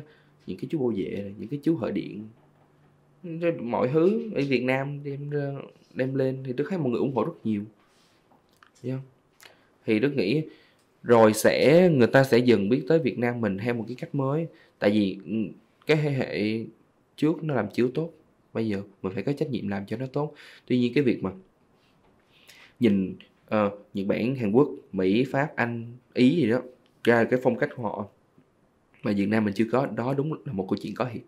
những cái chú bô vệ, những cái chú hợi điện mọi thứ ở việt nam đem đem lên thì đức thấy mọi người ủng hộ rất nhiều. Không? thì đức nghĩ rồi sẽ, người ta sẽ dần biết tới việt nam mình theo một cái cách mới tại vì ừ, cái thế hệ trước nó làm chiếu tốt bây giờ mình phải có trách nhiệm làm cho nó tốt. Tuy nhiên cái việc mà nhìn uh, Nhật Bản Hàn Quốc Mỹ Pháp Anh Ý gì đó ra cái phong cách của họ mà Việt Nam mình chưa có đó đúng là một câu chuyện có thiệt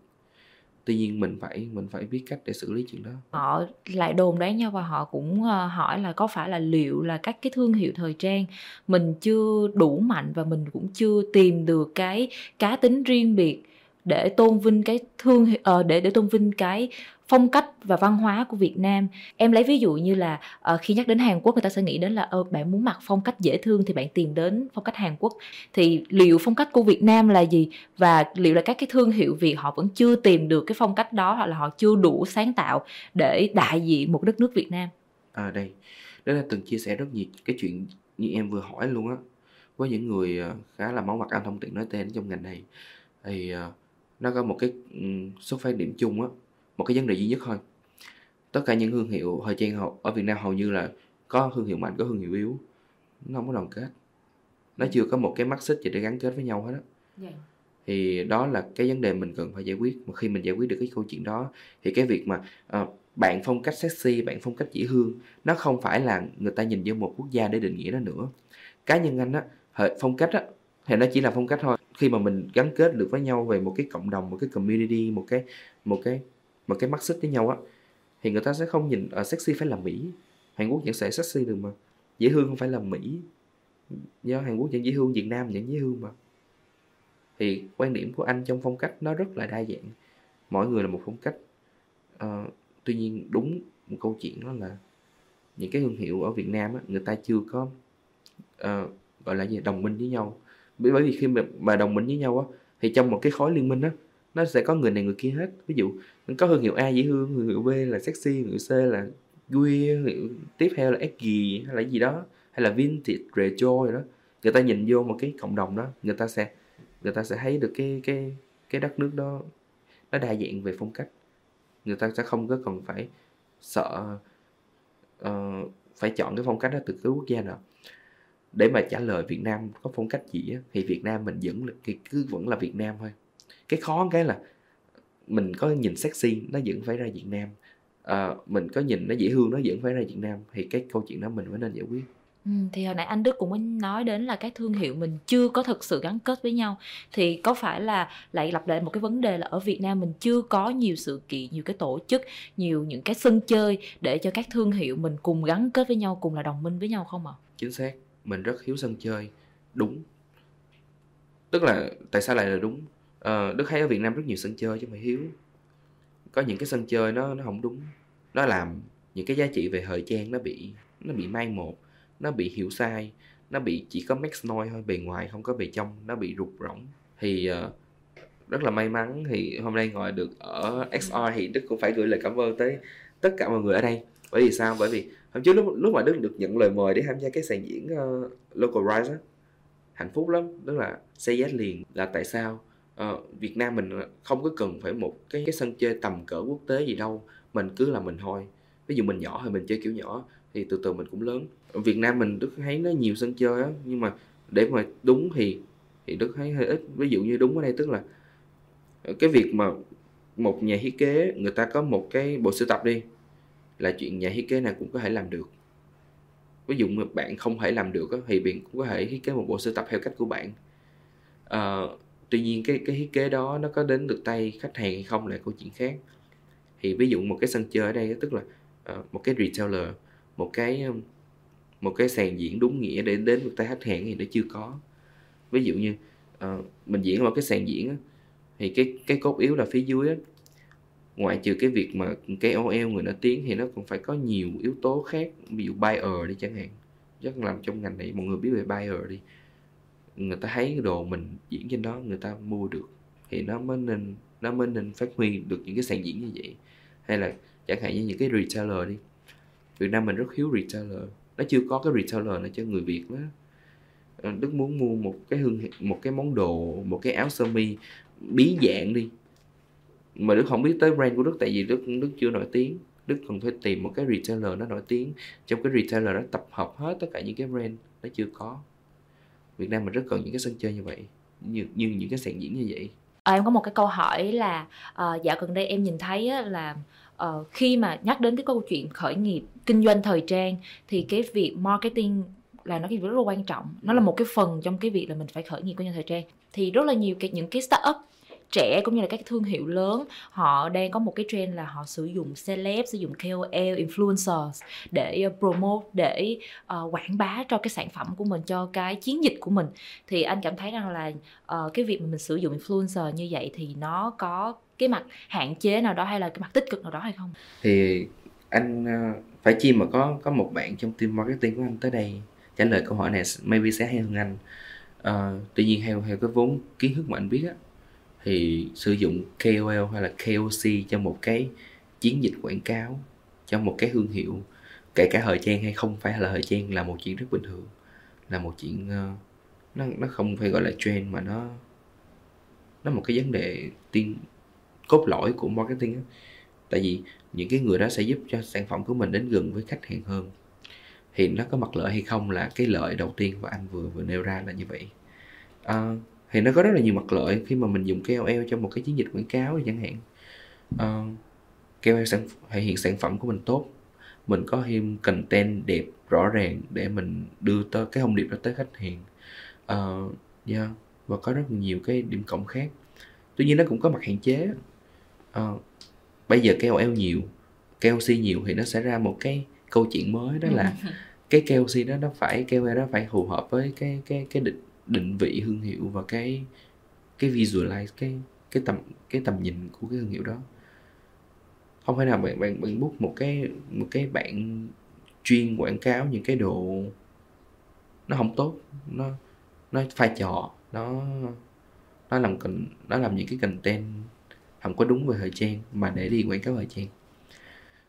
tuy nhiên mình phải mình phải biết cách để xử lý chuyện đó. Họ lại đồn đoán nhau và họ cũng ờ, hỏi là có phải là liệu là các cái thương hiệu thời trang mình chưa đủ mạnh và mình cũng chưa tìm được cái cá tính riêng biệt để tôn vinh cái thương uh, để để tôn vinh cái phong cách và văn hóa của Việt Nam. Em lấy ví dụ như là uh, khi nhắc đến Hàn Quốc người ta sẽ nghĩ đến là ờ bạn muốn mặc phong cách dễ thương thì bạn tìm đến phong cách Hàn Quốc. Thì liệu phong cách của Việt Nam là gì? Và liệu là các cái thương hiệu Việt họ vẫn chưa tìm được cái phong cách đó hoặc là họ chưa đủ sáng tạo để đại diện một đất nước Việt Nam? À đây. Đó là từng chia sẻ rất nhiều cái chuyện như em vừa hỏi luôn á. Với những người ờ, khá là máu mặt anh thông tiện nói tên trong ngành này thì ờ, nó có một cái xuất phát điểm chung á một cái vấn đề duy nhất thôi. Tất cả những thương hiệu thời trang ở Việt Nam hầu như là có thương hiệu mạnh có thương hiệu yếu. Nó không có đoàn kết. Nó chưa có một cái mắt xích gì để gắn kết với nhau hết á. Yeah. Dạ. thì đó là cái vấn đề mình cần phải giải quyết. Mà khi mình giải quyết được cái câu chuyện đó thì cái việc mà uh, bạn phong cách sexy bạn phong cách dễ hương nó không phải là người ta nhìn vô một quốc gia để định nghĩa nó nữa. Cá nhân anh á phong cách á thì nó chỉ là phong cách thôi. Khi mà mình gắn kết được với nhau về một cái cộng đồng một cái community một cái một cái mà cái mắt xích với nhau á thì người ta sẽ không nhìn ở uh, sexy phải là mỹ. Hàn quốc vẫn sẽ sexy được mà. Dễ thương không phải là mỹ. Do hàn quốc vẫn dễ thương việt nam vẫn dễ thương mà. Thì quan điểm của anh trong phong cách nó rất là đa dạng. Mỗi người là một phong cách. Uh, tuy nhiên đúng một câu chuyện đó là những cái thương hiệu ở việt nam á, người ta chưa có uh, gọi là gì đồng minh với nhau. Bởi vì khi mà, mà đồng minh với nhau á thì trong một cái khối liên minh á nó sẽ có người này người kia hết. Ví dụ có thương hiệu A dễ thương thương hiệu B là sexy thương hiệu C là quy tiếp theo là edgy hay là gì đó hay là vintage retro rồi đó. Người ta nhìn vô một cái cộng đồng đó người ta sẽ người ta sẽ thấy được cái cái cái đất nước đó nó đa dạng về phong cách. Người ta sẽ không có cần phải sợ uh, phải chọn cái phong cách đó từ cái quốc gia nào. Để mà trả lời Việt Nam có phong cách gì á, thì Việt Nam mình vẫn là cứ vẫn là Việt Nam thôi cái khó cái là mình có nhìn sexy nó vẫn phải ra Việt Nam. À, mình có nhìn nó dễ thương nó vẫn phải ra Việt Nam. Thì cái câu chuyện đó mình phải nên giải quyết. Ừ, thì hồi nãy anh Đức cũng mới nói đến là các thương hiệu mình chưa có thực sự gắn kết với nhau. Thì có phải là lại lặp lại một cái vấn đề là ở Việt Nam mình chưa có nhiều sự kiện nhiều cái tổ chức nhiều những cái sân chơi để cho các thương hiệu mình cùng gắn kết với nhau cùng là đồng minh với nhau không ạ? À? Chính xác. Mình rất thiếu sân chơi. Đúng. Tức là tại sao lại là đúng Ờ, đức thấy ở việt nam rất nhiều sân chơi chứ mà hiếu. Có những cái sân chơi nó nó không đúng. Nó làm những cái giá trị về thời trang nó bị nó bị mai một nó bị hiểu sai nó bị chỉ có max noise thôi bề ngoài không có bề trong nó bị rụt rỗng. Thì uh, rất là may mắn thì hôm nay ngồi được ở XR thì Đức cũng phải gửi lời cảm ơn tới tất cả mọi người ở đây. Bởi vì sao? Bởi vì hôm trước lúc lúc mà Đức được nhận lời mời để tham gia cái sàn diễn uh, Local Rise á hạnh phúc lắm. Tức là say yes liền là tại sao? Uh, Việt Nam mình không có cần phải một cái cái sân chơi tầm cỡ quốc tế gì đâu mình cứ là mình thôi. Ví dụ mình nhỏ thì mình chơi kiểu nhỏ thì từ từ mình cũng lớn. Ở Việt Nam mình Đức thấy nó nhiều sân chơi á nhưng mà để mà đúng thì thì Đức thấy hơi ít. Ví dụ như đúng ở đây tức là ờ, cái việc mà một nhà thiết kế người ta có một cái bộ sưu tập đi là chuyện nhà thiết kế nào cũng có thể làm được. Ví dụ mà bạn không thể làm được thì bạn cũng có thể thiết kế một bộ sưu tập theo cách của bạn. À, tuy nhiên cái cái thiết kế đó nó có đến được tay khách hàng hay không là câu chuyện khác. Thì ví dụ một cái sân chơi ở đây tức là uh, một cái retailer một cái một cái sàn diễn đúng nghĩa để đến được tay khách hàng thì nó chưa có. Ví dụ như uh, mình diễn vào cái sàn diễn thì cái cái cốt yếu là phía dưới á, ngoại trừ cái việc mà cái OL người nổi tiếng thì nó còn phải có nhiều yếu tố khác ví dụ buyer đi chẳng hạn. Chắc làm trong ngành này mọi người biết về buyer đi người ta thấy cái đồ mình diễn trên đó, người ta mua được thì nó mới nên, nó mới nên phát huy được những cái sàn diễn như vậy. Hay là chẳng hạn như những cái retailer đi, Việt Nam mình rất thiếu retailer, nó chưa có cái retailer nó cho người Việt đó ờ, Đức muốn mua một cái hương, một cái món đồ, một cái áo sơ mi bí dạng đi. Mà Đức không biết tới brand của Đức, tại vì Đức Đức chưa nổi tiếng. Đức cần phải tìm một cái retailer nó nổi tiếng. Trong cái retailer đó tập hợp hết tất cả những cái brand nó chưa có. Việt Nam mình rất cần những cái sân chơi như vậy. Như như những cái sàn diễn như vậy. À, em có một cái câu hỏi là uh, dạo gần đây em nhìn thấy á, là uh, khi mà nhắc đến cái câu chuyện khởi nghiệp kinh doanh thời trang thì cái việc marketing là nó cái việc rất là quan trọng. Nó là một cái phần trong cái việc là mình phải khởi nghiệp kinh doanh thời trang. Thì rất là nhiều cái những cái startup trẻ cũng như là các thương hiệu lớn họ đang có một cái trend là họ sử dụng celeb sử dụng KOL influencers để ờ, promote để uh, quảng bá cho cái sản phẩm của mình cho cái chiến dịch của mình. Thì anh cảm thấy rằng là uh, cái việc mà mình sử dụng influencer như vậy thì nó có cái mặt hạn chế nào đó hay là cái mặt tích cực nào đó hay không? Thì anh uh, phải chi mà có có một bạn trong team marketing của anh tới đây trả lời câu hỏi này maybe sẽ hay hơn anh. Uh, tuy nhiên theo theo cái vốn kiến thức mà anh biết á thì sử dụng KOL hay là KOC cho một cái chiến dịch quảng cáo cho một cái thương hiệu kể cả thời trang hay không phải là thời trang là một chuyện rất bình thường là một chuyện uh, nó nó không phải gọi là trend mà nó nó một cái vấn đề tiên cốt lõi của marketing á. Tại vì những cái người đó sẽ giúp cho sản phẩm của mình đến gần với khách hàng hơn. Thì nó có mặt lợi hay không là cái lợi đầu tiên mà anh vừa vừa nêu ra là như vậy. Uh, thì nó có rất là nhiều mặt lợi khi mà mình dùng KOL cho một cái chiến dịch quảng cáo chẳng hạn. Uh, KOL sản, thể hiện sản phẩm của mình tốt. Mình có thêm content đẹp rõ ràng để mình đưa tới cái thông điệp đó tới khách hàng. Uh, yeah. và có rất nhiều cái điểm cộng khác. Tuy nhiên nó cũng có mặt hạn chế. Uh, bây giờ KOL nhiều KOC nhiều thì nó sẽ ra một cái câu chuyện mới đó là cái KOC đó nó phải KOL đó phải phù hợp với cái cái cái định định vị thương hiệu và cái cái visualize cái cái tầm cái tầm nhìn của cái thương hiệu đó. Không phải nào bạn bạn bạn book một cái một cái bạn chuyên quảng cáo những cái đồ nó không tốt nó nó pha trò nó nó làm cần nó làm những cái content không có đúng về thời trang mà để đi quảng cáo thời trang.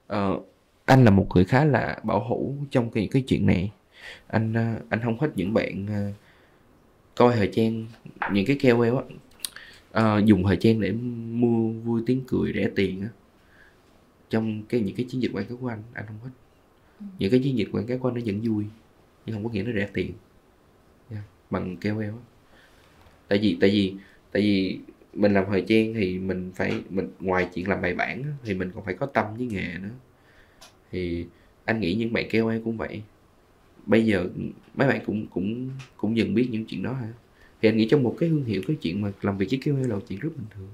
Ờ, anh là một người khá là bảo thủ trong cái cái chuyện này. Anh ờ, anh không thích những bạn ờ, coi thời trang những cái KOL á à, dùng thời trang để mua vui tiếng cười rẻ tiền á trong cái những cái chiến dịch quảng cáo của anh anh không thích ừ. những cái chiến dịch quảng cáo của anh nó vẫn vui nhưng không có nghĩa nó rẻ tiền yeah. bằng KOL á tại vì tại vì tại vì mình làm thời trang thì mình phải mình ngoài chuyện làm bài bản thì mình còn phải có tâm với nghề nữa thì anh nghĩ những bạn KOL cũng vậy bây giờ mấy bạn cũng cũng cũng dần biết những chuyện đó hả? Thì anh nghĩ trong một cái thương hiệu cái chuyện mà làm việc với KOL là chuyện rất bình thường.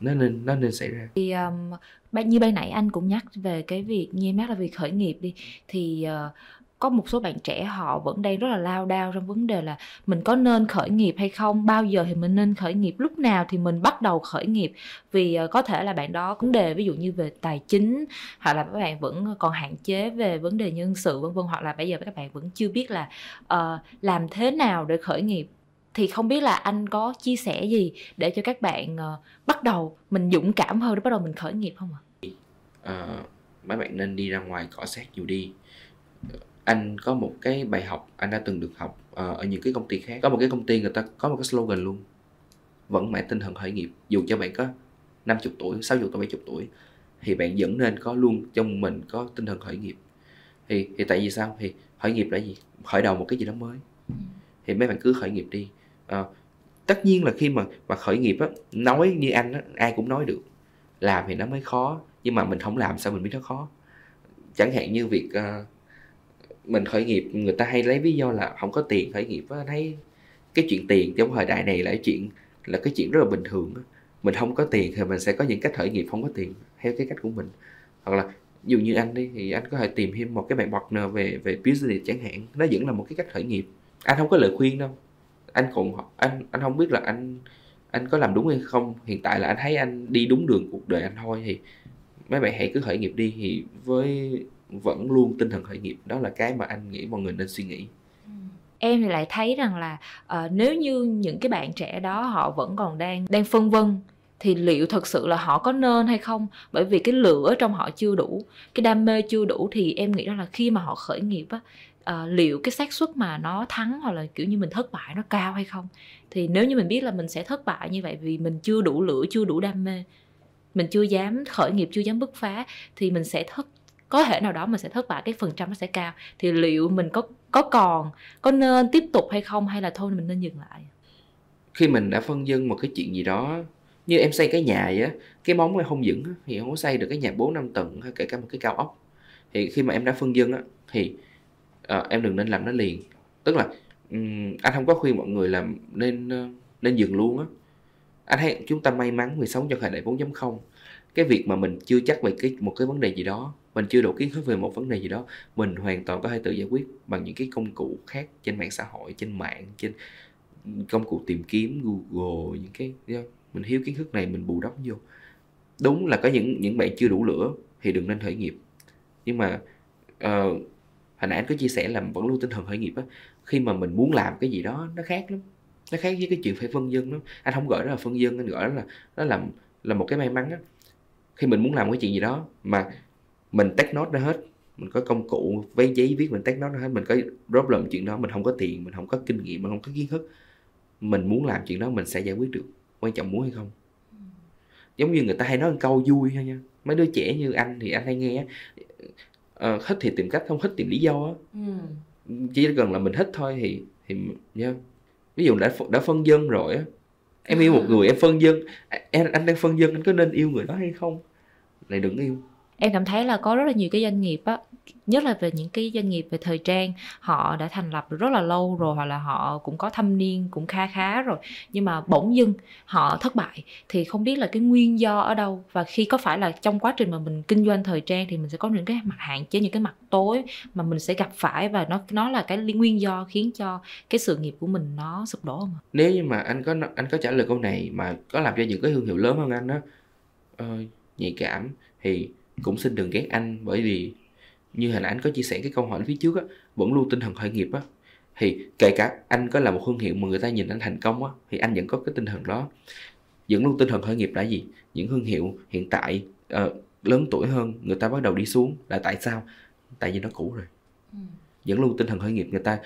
Nó nên nó nên xảy ra. Thì um, như ban nãy anh cũng nhắc về cái việc như em nhắc là việc khởi nghiệp đi. Thì uh, có một số bạn trẻ họ vẫn đang rất là lao đao trong vấn đề là mình có nên khởi nghiệp hay không bao giờ thì mình nên khởi nghiệp lúc nào thì mình bắt đầu khởi nghiệp vì ờ, có thể là bạn đó vấn đề ví dụ như về tài chính hoặc là các bạn vẫn còn hạn chế về vấn đề nhân sự vân vân hoặc là bây giờ các bạn vẫn chưa biết là uh, làm thế nào để khởi nghiệp thì không biết là anh có chia sẻ gì để cho các bạn uh, bắt đầu mình dũng cảm hơn để bắt đầu mình khởi nghiệp không ạ? À? Uh, mấy bạn nên đi ra ngoài cọ sát nhiều đi anh có một cái bài học anh đã từng được học ờ, ở những cái công ty khác. Có một cái công ty người ta có một cái slogan luôn vẫn mãi tinh thần khởi nghiệp dù cho bạn có 50 tuổi 60 tuổi 70 tuổi thì bạn vẫn nên có luôn trong mình có tinh thần khởi nghiệp. Thì thì tại vì sao? Thì khởi nghiệp là gì? Khởi đầu một cái gì đó mới. Thì mấy bạn cứ khởi nghiệp đi. À, tất nhiên là khi mà mà khởi nghiệp á nói như anh á ai cũng nói được. Làm thì nó mới khó nhưng mà mình không làm sao mình biết nó khó. Chẳng hạn như việc uh, mình khởi nghiệp, người ta hay lấy ví do là không có tiền khởi nghiệp á, thấy cái chuyện tiền trong thời đại này là cái chuyện, là cái chuyện rất là bình thường á. Mình không có tiền thì mình sẽ có những cách khởi nghiệp không có tiền, theo cái cách của mình. Hoặc là dù như anh đi, thì anh có thể tìm thêm một cái bạn partner về về business chẳng hạn. Nó vẫn là một cái cách khởi nghiệp. Anh không có lời khuyên đâu. Anh còn, anh anh không biết là anh anh có làm đúng hay không. Hiện tại là anh thấy anh đi đúng đường cuộc đời anh thôi thì mấy bạn hãy cứ khởi nghiệp đi. Thì với vẫn luôn tinh thần khởi nghiệp. Đó là cái mà anh nghĩ mọi người nên suy nghĩ. Ừ. Em thì lại thấy rằng là uh, nếu như những cái bạn trẻ đó họ vẫn còn đang đang phân vân thì liệu thật sự là họ có nên hay không? Bởi vì cái lửa trong họ chưa đủ cái đam mê chưa đủ thì em nghĩ đó là khi mà họ khởi nghiệp á uh, liệu cái xác suất mà nó thắng hoặc là kiểu như mình thất bại nó cao hay không? Thì nếu như mình biết là mình sẽ thất bại như vậy vì mình chưa đủ lửa chưa đủ đam mê mình chưa dám khởi nghiệp chưa dám bứt phá thì mình sẽ thất có thể nào đó mình sẽ thất bại cái phần trăm nó sẽ cao. Thì liệu mình có có còn có nên tiếp tục hay không hay là thôi mình nên dừng lại? Khi mình đã phân dân một cái chuyện gì đó như em xây cái nhà vậy á cái móng nó không vững thì không có xây được cái nhà bốn năm tầng hay kể cả một cái cao ốc. Thì khi mà em đã phân dân á thì à, em đừng nên làm nó liền. Tức là um, anh không có khuyên mọi người làm nên ờ, nên dừng luôn á. Anh thấy chúng ta may mắn vì sống trong thời đại 4.0 cái việc mà mình chưa chắc về cái một cái vấn đề gì đó mình chưa đủ kiến thức về một vấn đề gì đó mình hoàn toàn có thể tự giải quyết bằng những cái công cụ khác trên mạng xã hội trên mạng trên công cụ tìm kiếm google những cái mình thiếu kiến thức này mình bù đắp vô. Đúng là có những những bạn chưa đủ lửa thì đừng nên khởi nghiệp. Nhưng mà uh, hồi nãy anh có chia sẻ là vẫn luôn tinh thần khởi nghiệp á khi mà mình muốn làm cái gì đó nó khác lắm nó khác với cái chuyện phải phân dân lắm. Anh không gọi đó là phân dân anh gọi đó là nó là là một cái may mắn á khi mình muốn làm cái chuyện gì đó mà mình take note ra hết mình có công cụ với giấy viết mình take note ra hết mình có problem chuyện đó mình không có tiền mình không có kinh nghiệm mình không có kiến thức mình muốn làm chuyện đó mình sẽ giải quyết được quan trọng muốn hay không giống như người ta hay nói một câu vui thôi nha mấy đứa trẻ như anh thì anh hay nghe uh, thích thì tìm cách không thích tìm lý do á ừ. chỉ cần là mình thích thôi thì thì yeah. ví dụ đã đã phân dân rồi á em yêu một người, em phân dân. Em, anh đang phân dân, anh có nên yêu người đó hay không? Lại đừng yêu em cảm thấy là có rất là nhiều cái doanh nghiệp á nhất là về những cái doanh nghiệp về thời trang họ đã thành lập rất là lâu rồi hoặc là họ cũng có thâm niên cũng kha khá rồi nhưng mà bỗng dưng họ thất bại thì không biết là cái nguyên do ở đâu. Và khi có phải là trong quá trình mà mình kinh doanh thời trang thì mình sẽ có những cái mặt hạn chế những cái mặt tối mà mình sẽ gặp phải và nó nó là cái nguyên do khiến cho cái sự nghiệp của mình nó sụp đổ không nếu như mà anh có anh có trả lời câu này mà có làm cho những cái thương hiệu lớn hơn anh đó uh, ờ, nhạy cảm thì cũng xin đừng ghét anh bởi vì như hình ảnh có chia sẻ cái câu hỏi phía trước á vẫn luôn tinh thần khởi nghiệp á. Thì kể cả anh có là một thương hiệu mà người ta nhìn anh thành công á thì anh vẫn có cái tinh thần đó. Vẫn luôn tinh thần khởi nghiệp là gì? Những thương hiệu hiện tại uh, lớn tuổi hơn người ta bắt đầu đi xuống là tại sao? Tại vì nó cũ rồi. Ừ. vẫn luôn tinh thần khởi nghiệp người ta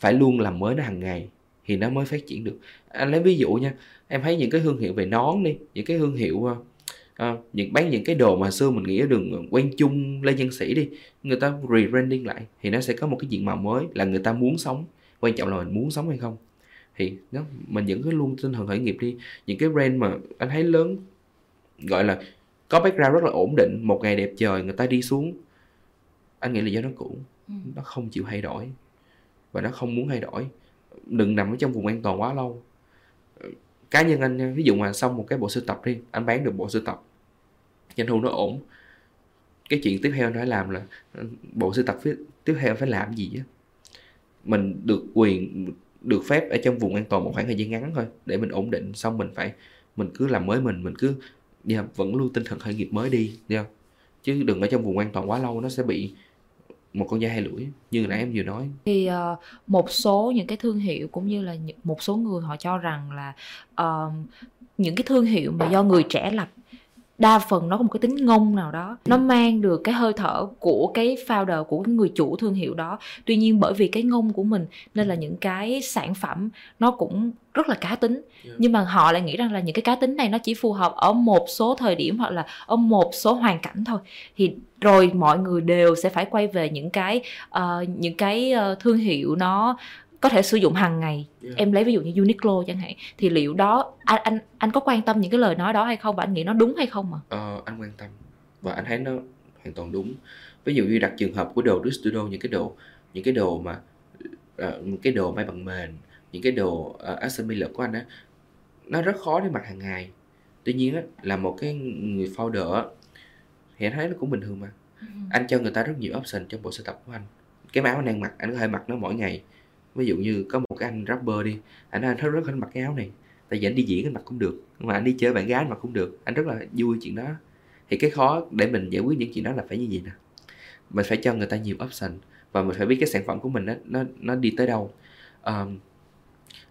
phải luôn làm mới nó hàng ngày thì nó mới phát triển được. Anh lấy ví dụ nha em thấy những cái thương hiệu về nón đi những cái thương hiệu uh, à, những bán những cái đồ mà xưa mình nghĩ ở đường quen chung lê dân sĩ đi người ta rebranding lại thì nó sẽ có một cái diện mạo mới là người ta muốn sống. Quan trọng là mình muốn sống hay không. Thì nó mình vẫn cứ luôn tinh thần khởi nghiệp đi. Những cái brand mà anh thấy lớn gọi là có background rất là ổn định một ngày đẹp trời người ta đi xuống anh nghĩ là do nó cũ. Ừ. nó không chịu thay đổi và nó không muốn thay đổi. Đừng nằm ở trong vùng an toàn quá lâu cá nhân anh ví dụ mà xong một cái bộ sưu tập đi anh bán được bộ sưu tập doanh thu nó ổn cái chuyện tiếp theo anh phải làm là ừ, bộ sưu tập tiếp theo phải làm gì á mình được quyền được phép ở trong vùng an toàn một khoảng thời gian ngắn thôi để mình ổn định xong mình phải mình cứ làm mới mình mình cứ yeah, vẫn luôn tinh thần khởi nghiệp mới đi yeah. chứ đừng ở trong vùng an toàn quá lâu nó sẽ bị một con dao hai lưỡi như nãy em vừa nói. Thì uh, một số những cái thương hiệu cũng như là một số người họ cho rằng là uh, những cái thương hiệu mà do người trẻ lập đa phần nó có một cái tính ngông nào đó. Nó mang được cái hơi thở của cái founder của cái người chủ thương hiệu đó. Tuy nhiên bởi vì cái ngông của mình nên là những cái sản phẩm nó cũng rất là cá tính. Yeah. nhưng mà họ lại nghĩ rằng là những cái cá tính này nó chỉ phù hợp ở một số thời điểm hoặc là ở một số hoàn cảnh thôi. Thì rồi mọi người đều sẽ phải quay về những cái uh, những cái uh, thương hiệu nó có thể sử dụng hàng ngày. Yeah. em lấy ví dụ như Uniqlo chẳng hạn thì liệu đó anh anh anh có quan tâm những cái lời nói đó hay không? Và anh nghĩ nó đúng hay không mà ờ, anh quan tâm. Và anh thấy nó hoàn toàn đúng. Ví dụ như đặt trường hợp của đồ Studio những cái đồ những cái đồ mà uh, cái đồ may bằng mền những cái đồ uh, Aston Miller của anh á nó rất khó để mặc hàng ngày. Tuy nhiên á là một cái người founder thì anh thấy nó cũng bình thường mà. Ừ. anh cho người ta rất nhiều option trong bộ sưu tập của anh. Cái áo anh đang mặc anh có thể mặc nó mỗi ngày ví dụ như có một cái anh rapper đi anh nói anh rất rất anh mặc cái áo này tại vì anh đi diễn anh mặc cũng được mà anh đi chơi bạn gái anh mặc cũng được anh rất là vui chuyện đó. Thì cái khó để mình giải quyết những chuyện đó là phải như vậy nè. Mình phải cho người ta nhiều option và mình phải biết cái sản phẩm của mình nó nó nó đi tới đâu. Um,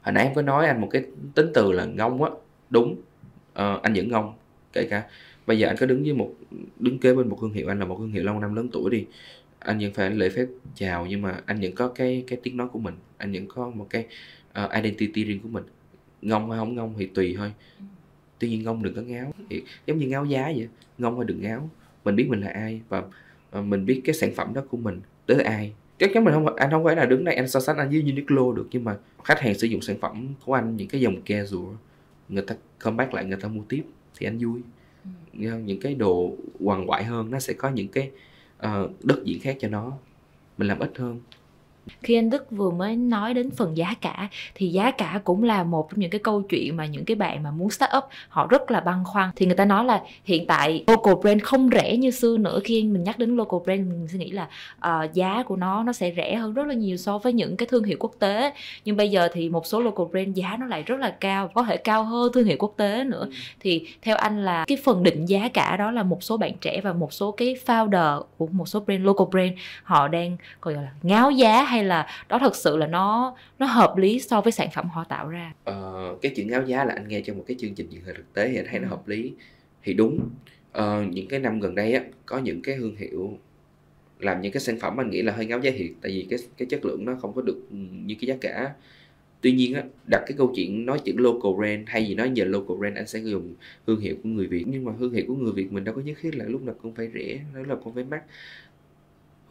hồi nãy em có nói anh một cái tính từ là ngông á đúng. Uh, anh vẫn ngông kể cả. Bây giờ anh có đứng với một đứng kế bên một thương hiệu anh là một thương hiệu lâu năm lớn tuổi đi anh vẫn phải lễ phép chào nhưng mà anh vẫn có cái cái tiếng nói của mình. Anh vẫn có một cái uh, identity riêng của mình. Ngông hay không ngông thì tùy thôi. Tuy nhiên ngông đừng có ngáo. Thì giống như ngáo giá vậy ngông hay đừng ngáo. Mình biết mình là ai và uh, mình biết cái sản phẩm đó của mình tới ai. Chắc chắn mình không anh không phải là đứng đây anh so sánh anh với Uniqlo được nhưng mà khách hàng sử dụng sản phẩm của anh những cái dòng casual người ta come back lại người ta mua tiếp thì anh vui. Ừ. những cái đồ hoàng quại hơn nó sẽ có những cái uh, đất diễn khác cho nó mình làm ít hơn khi anh Đức vừa mới nói đến phần giá cả thì giá cả cũng là một trong những cái câu chuyện mà những cái bạn mà muốn start up họ rất là băn khoăn. Thì người ta nói là hiện tại local brand không rẻ như xưa nữa. Khi mình nhắc đến local brand mình sẽ nghĩ là uh, giá của nó nó sẽ rẻ hơn rất là nhiều so với những cái thương hiệu quốc tế. Nhưng bây giờ thì một số local brand giá nó lại rất là cao có thể cao hơn thương hiệu quốc tế nữa. Thì theo anh là cái phần định giá cả đó là một số bạn trẻ và một số cái founder của một số brand local brand họ đang gọi là ngáo giá hay là đó thật sự là nó nó hợp lý so với sản phẩm họ tạo ra? Ờ, cái chuyện ngáo giá là anh nghe trong một cái chương trình truyền hình thực tế thì anh thấy nó ừ. hợp lý. Thì đúng ờ, những cái năm gần đây á có những cái thương hiệu làm những cái sản phẩm anh nghĩ là hơi ngáo giá thiệt tại vì cái cái chất lượng nó không có được như cái giá cả. Tuy nhiên á đặt cái câu chuyện nói chữ local brand hay gì nói giờ local brand anh sẽ dùng thương hiệu của người việt. Nhưng mà thương hiệu của người việt mình đâu có nhất thiết là lúc nào cũng phải rẻ nó là cũng phải mắc.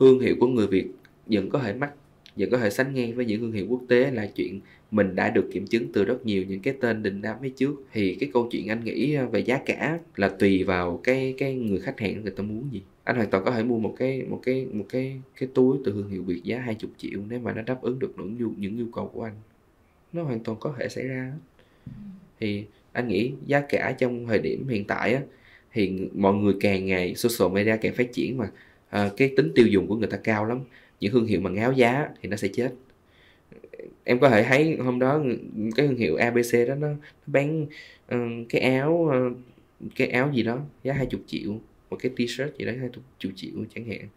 Thương hiệu của người việt vẫn có thể mắc và có thể sánh ngang với những thương hiệu quốc tế là chuyện mình đã được kiểm chứng từ rất nhiều những cái tên đình đám phía trước. Thì cái câu chuyện anh nghĩ ờ, về giá cả là tùy vào cái cái người khách hàng người ta muốn gì. Anh hoàn toàn có thể mua một cái một cái một cái cái túi từ thương hiệu Việt giá 20 triệu nếu mà nó đáp ứng được những nhu những nhu cầu của anh. Nó hoàn toàn có thể xảy ra thì anh nghĩ giá cả trong thời điểm hiện tại á, thì mọi người càng ngày social media càng phát triển mà à, cái tính tiêu dùng của người ta cao lắm những thương hiệu mà ngáo giá thì nó sẽ chết. Em có thể thấy hôm đó cái thương hiệu ABC đó nó, bán uh, cái áo uh, cái áo gì đó giá 20 triệu một cái t-shirt gì đó 20 triệu chẳng hạn.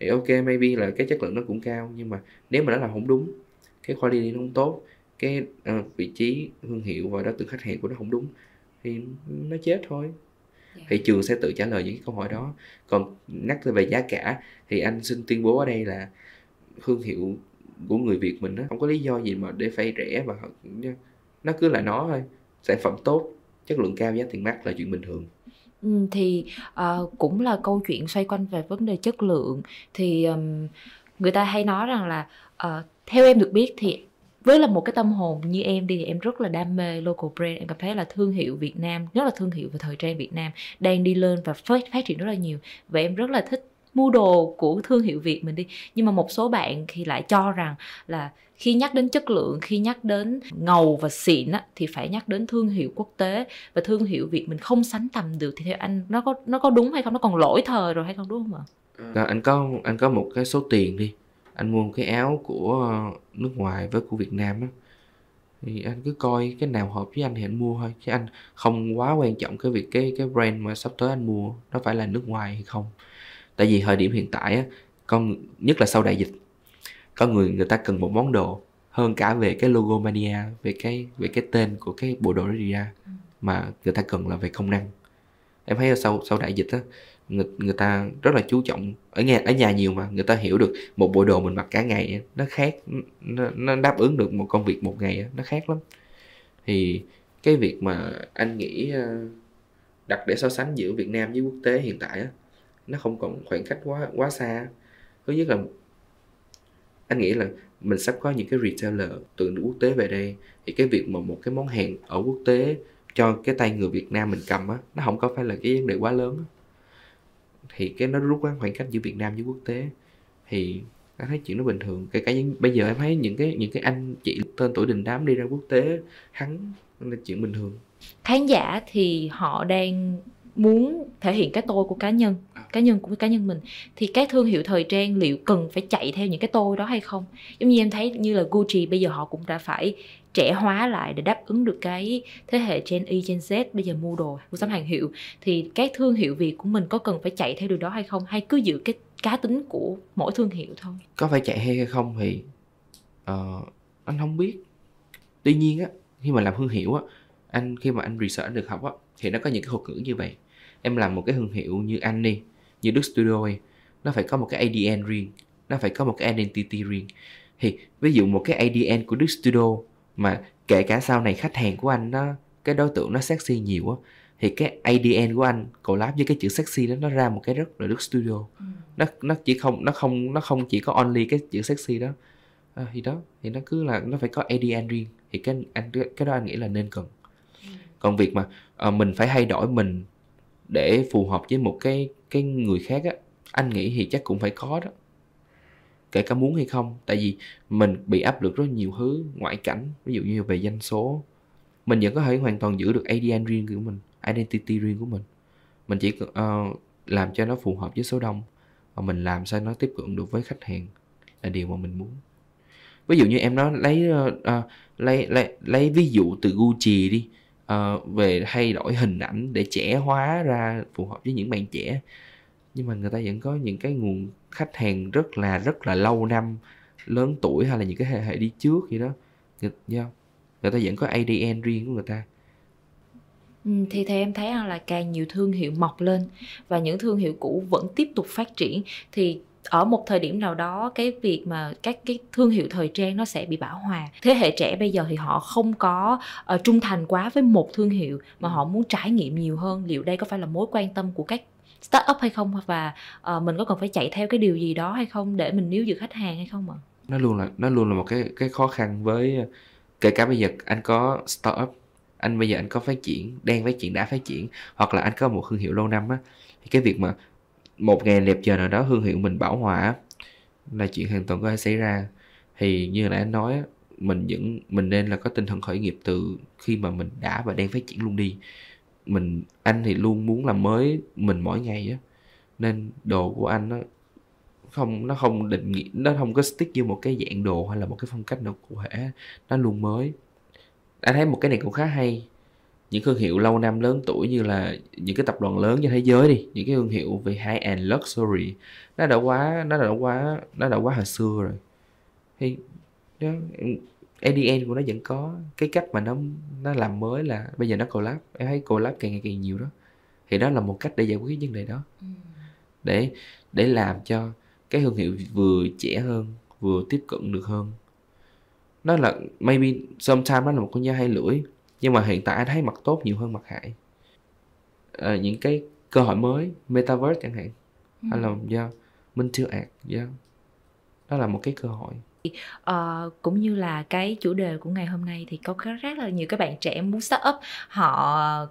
Thì ok maybe là cái chất lượng nó cũng cao nhưng mà nếu mà nó là không đúng cái quality nó không tốt cái uh, vị trí thương hiệu và đó từ khách hàng của nó không đúng thì nó chết thôi yeah. thì trường sẽ tự trả lời những cái câu hỏi đó. Còn nhắc về giá cả thì anh xin tuyên bố ở đây là thương hiệu của người Việt mình nó không có lý do gì mà để phải rẻ và nó cứ là nó thôi. Sản phẩm tốt chất lượng cao giá tiền mắc là chuyện bình thường. Ừ, thì uh, cũng là câu chuyện xoay quanh về vấn đề chất lượng. Thì um, người ta hay nói rằng là uh, theo em được biết thì với là một cái tâm hồn như em đi thì em rất là đam mê local brand. Em cảm thấy là thương hiệu Việt Nam nhất là thương hiệu về thời trang Việt Nam đang đi lên và phát, phát triển rất là nhiều. Và em rất là thích mua đồ của thương hiệu việt mình đi. Nhưng mà một số bạn thì lại cho rằng là khi nhắc đến chất lượng khi nhắc đến ngầu và xịn á, thì phải nhắc đến thương hiệu quốc tế. Và thương hiệu việt mình không sánh tầm được. Thì theo anh nó có nó có đúng hay không? Nó còn lỗi thời rồi hay không đúng không ạ? À, anh có anh có một cái số tiền đi anh mua một cái áo của nước ngoài với của việt nam á. Thì anh cứ coi cái nào hợp với anh thì anh mua thôi chứ anh không quá quan trọng cái việc cái cái brand mà sắp tới anh mua nó phải là nước ngoài hay không. Tại vì thời điểm hiện tại á con nhất là sau đại dịch có người người ta cần một món đồ hơn cả về cái logo mania về cái về cái tên của cái bộ đồ đó đi ra ừ. mà người ta cần là về công năng. Em thấy sau sau đại dịch á người, người ta rất là chú trọng ở nhà ở nhà nhiều mà người ta hiểu được một bộ đồ mình mặc cả ngày nó khác nó, nó đáp ứng được một công việc một ngày nó khác lắm. Thì cái việc mà anh nghĩ ờ, đặt để so sánh giữa Việt Nam với quốc tế hiện tại á nó không còn khoảng cách quá quá xa thứ nhất là anh nghĩ là mình sắp có những cái retailer từ nước quốc tế về đây thì cái việc mà một cái món hàng ở quốc tế cho cái tay người Việt Nam mình cầm á nó không có phải là cái vấn đề quá lớn á thì cái nó rút ngắn khoảng cách giữa Việt Nam với quốc tế thì anh thấy chuyện nó bình thường. Kể cả những, bây giờ em thấy những cái những cái anh chị tên tuổi đình đám đi ra quốc tế, hắn là chuyện bình thường. Khán giả thì họ đang muốn thể hiện cái tôi của cá nhân à. cá nhân của cá nhân mình thì các thương hiệu thời trang liệu cần phải chạy theo những cái tôi đó hay không? Giống như em thấy như là Gucci bây giờ họ cũng đã phải trẻ hóa lại để đáp ứng được cái thế hệ Gen Y, Gen Z bây giờ mua đồ mua sắm hàng hiệu. Thì các thương hiệu Việt của mình có cần phải chạy theo điều đó hay không? Hay cứ giữ cái cá tính của mỗi thương hiệu thôi? Có phải chạy hay không thì uh, anh không biết. Tuy nhiên á khi mà làm thương hiệu á anh khi mà anh research được học á thì nó có những cái thuật ngữ như vậy em làm một cái thương hiệu như anh đi như Đức Studio ấy, nó phải có một cái ADN riêng nó phải có một cái identity riêng. Thì ví dụ một cái ADN của Đức Studio mà kể cả sau này khách hàng của anh nó cái đối tượng nó sexy nhiều á thì cái ADN của anh collab với cái chữ sexy đó nó ra một cái rất là Đức Studio. Ừ. nó nó chỉ không nó không nó không chỉ có only cái chữ sexy đó. À, thì đó thì nó cứ là nó phải có ADN riêng. Thì cái anh cái đó anh nghĩ là nên cần. Ừ. còn việc mà uh, mình phải thay đổi mình để phù hợp với một cái cái người khác á anh nghĩ thì chắc cũng phải có đó. Kể cả muốn hay không tại vì mình bị áp lực rất nhiều thứ ngoại cảnh ví dụ như về doanh số. Mình vẫn có thể hoàn toàn giữ được ADN riêng của mình identity riêng của mình. Mình chỉ uh, làm cho nó phù hợp với số đông và mình làm sao nó tiếp cận được với khách hàng là điều mà mình muốn. Ví dụ như em nói lấy uh, uh, lấy lấy lấy ví dụ từ Gucci đi uh, về thay đổi hình ảnh để trẻ hóa ra phù hợp với những bạn trẻ. Nhưng mà người ta vẫn có những cái nguồn khách hàng rất là rất là lâu năm lớn tuổi hay là những cái hệ hệ đi trước gì đó. Người, yeah. người ta vẫn có ADN riêng của người ta. Ừ, thì theo em thấy là càng nhiều thương hiệu mọc lên và những thương hiệu cũ vẫn tiếp tục phát triển thì ở một thời điểm nào đó cái việc mà các cái thương hiệu thời trang nó sẽ bị bão hòa. Thế hệ trẻ bây giờ thì họ không có uh, trung thành quá với một thương hiệu mà họ muốn trải nghiệm nhiều hơn. Liệu đây có phải là mối quan tâm của các startup hay không? Và uh, ờ, mình có cần phải chạy theo cái điều gì đó hay không? Để mình níu giữ khách hàng hay không ạ? Nó luôn là nó luôn là một cái cái khó khăn với kể cả bây giờ anh có startup anh bây giờ anh có phát triển đang phát triển đã phát triển hoặc là anh có một thương hiệu lâu năm á thì cái việc mà một ngày đẹp trời nào đó thương hiệu mình bảo hòa là chuyện hoàn toàn có thể xảy ra. Thì như là anh nói mình vẫn, mình nên là có tinh thần khởi nghiệp từ khi mà mình đã và đang phát triển luôn đi. Mình, anh thì luôn muốn làm mới mình mỗi ngày á. Nên đồ của anh nó không nó không định nghĩa, nó không có stick như một cái dạng đồ hay là một cái phong cách nào cụ thể nó luôn mới. Anh thấy một cái này cũng khá hay những thương hiệu lâu năm lớn tuổi như là những cái tập đoàn lớn trên thế giới đi những cái thương hiệu về high end luxury nó đã quá nó đã quá nó đã quá hồi xưa rồi. Thì đó, ADN của nó vẫn có. Cái cách mà nó nó làm mới là bây giờ nó collab em thấy collab càng ngày càng nhiều đó. Thì đó là một cách để giải quyết vấn đề đó. Ừ. để để làm cho cái thương hiệu vừa trẻ hơn vừa tiếp cận được hơn. Nó là maybe sometimes nó là một con dao hai lưỡi nhưng mà hiện tại anh thấy mặt tốt nhiều hơn mặt hại. À, những cái cơ hội mới metaverse chẳng hạn. Ừ. hay là do minh tiêu ạc do đó là một cái cơ hội. Uh, cũng như là cái chủ đề của ngày hôm nay thì có rất là nhiều các bạn trẻ muốn start up họ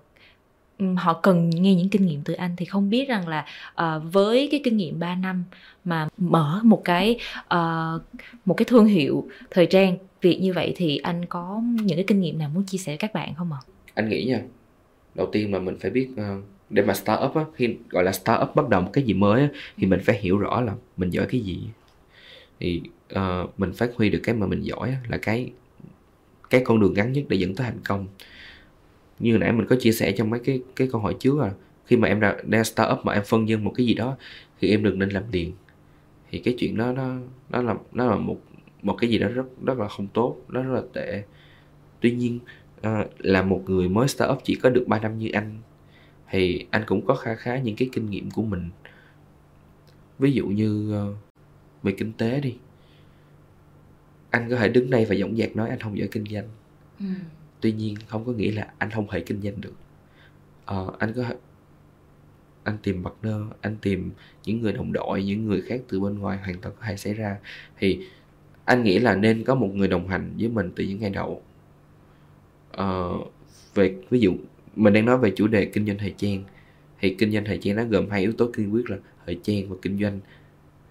họ cần nghe những kinh nghiệm từ anh thì không biết rằng là uh, với cái kinh nghiệm 3 năm mà mở một cái uh, một cái thương hiệu thời trang Việt như vậy thì anh có những cái kinh nghiệm nào muốn chia sẻ với các bạn không ạ? Anh nghĩ nha, đầu tiên mà mình phải biết uh, để mà start up á, khi gọi là start up bắt đầu một cái gì mới á, thì mình phải hiểu rõ là mình giỏi cái gì. Thì uh, mình phát huy được cái mà mình giỏi á, là cái cái con đường ngắn nhất để dẫn tới thành công. Như nãy mình có chia sẻ trong mấy cái cái câu hỏi trước à khi mà em ra đang start up mà em phân dân một cái gì đó thì em đừng nên làm liền. Thì cái chuyện đó nó nó là nó là một một cái gì đó rất rất là không tốt nó rất là tệ. Tuy nhiên uh, là một người mới start up chỉ có được 3 năm như anh thì anh cũng có khá khá những cái kinh nghiệm của mình. Ví dụ như uh, về kinh tế đi anh có thể đứng đây và dõng dạc nói anh không giỏi kinh doanh. Ừ. tuy nhiên không có nghĩa là anh không thể kinh doanh được. Uh, anh có anh tìm partner anh tìm những người đồng đội những người khác từ bên ngoài hoàn toàn có thể xảy ra. Thì anh nghĩ là nên có một người đồng hành với mình từ những ngày đầu. Uh, về ví dụ mình đang nói về chủ đề kinh doanh thời trang. Thì kinh doanh thời trang nó gồm hai yếu tố kiên quyết là thời trang và kinh doanh.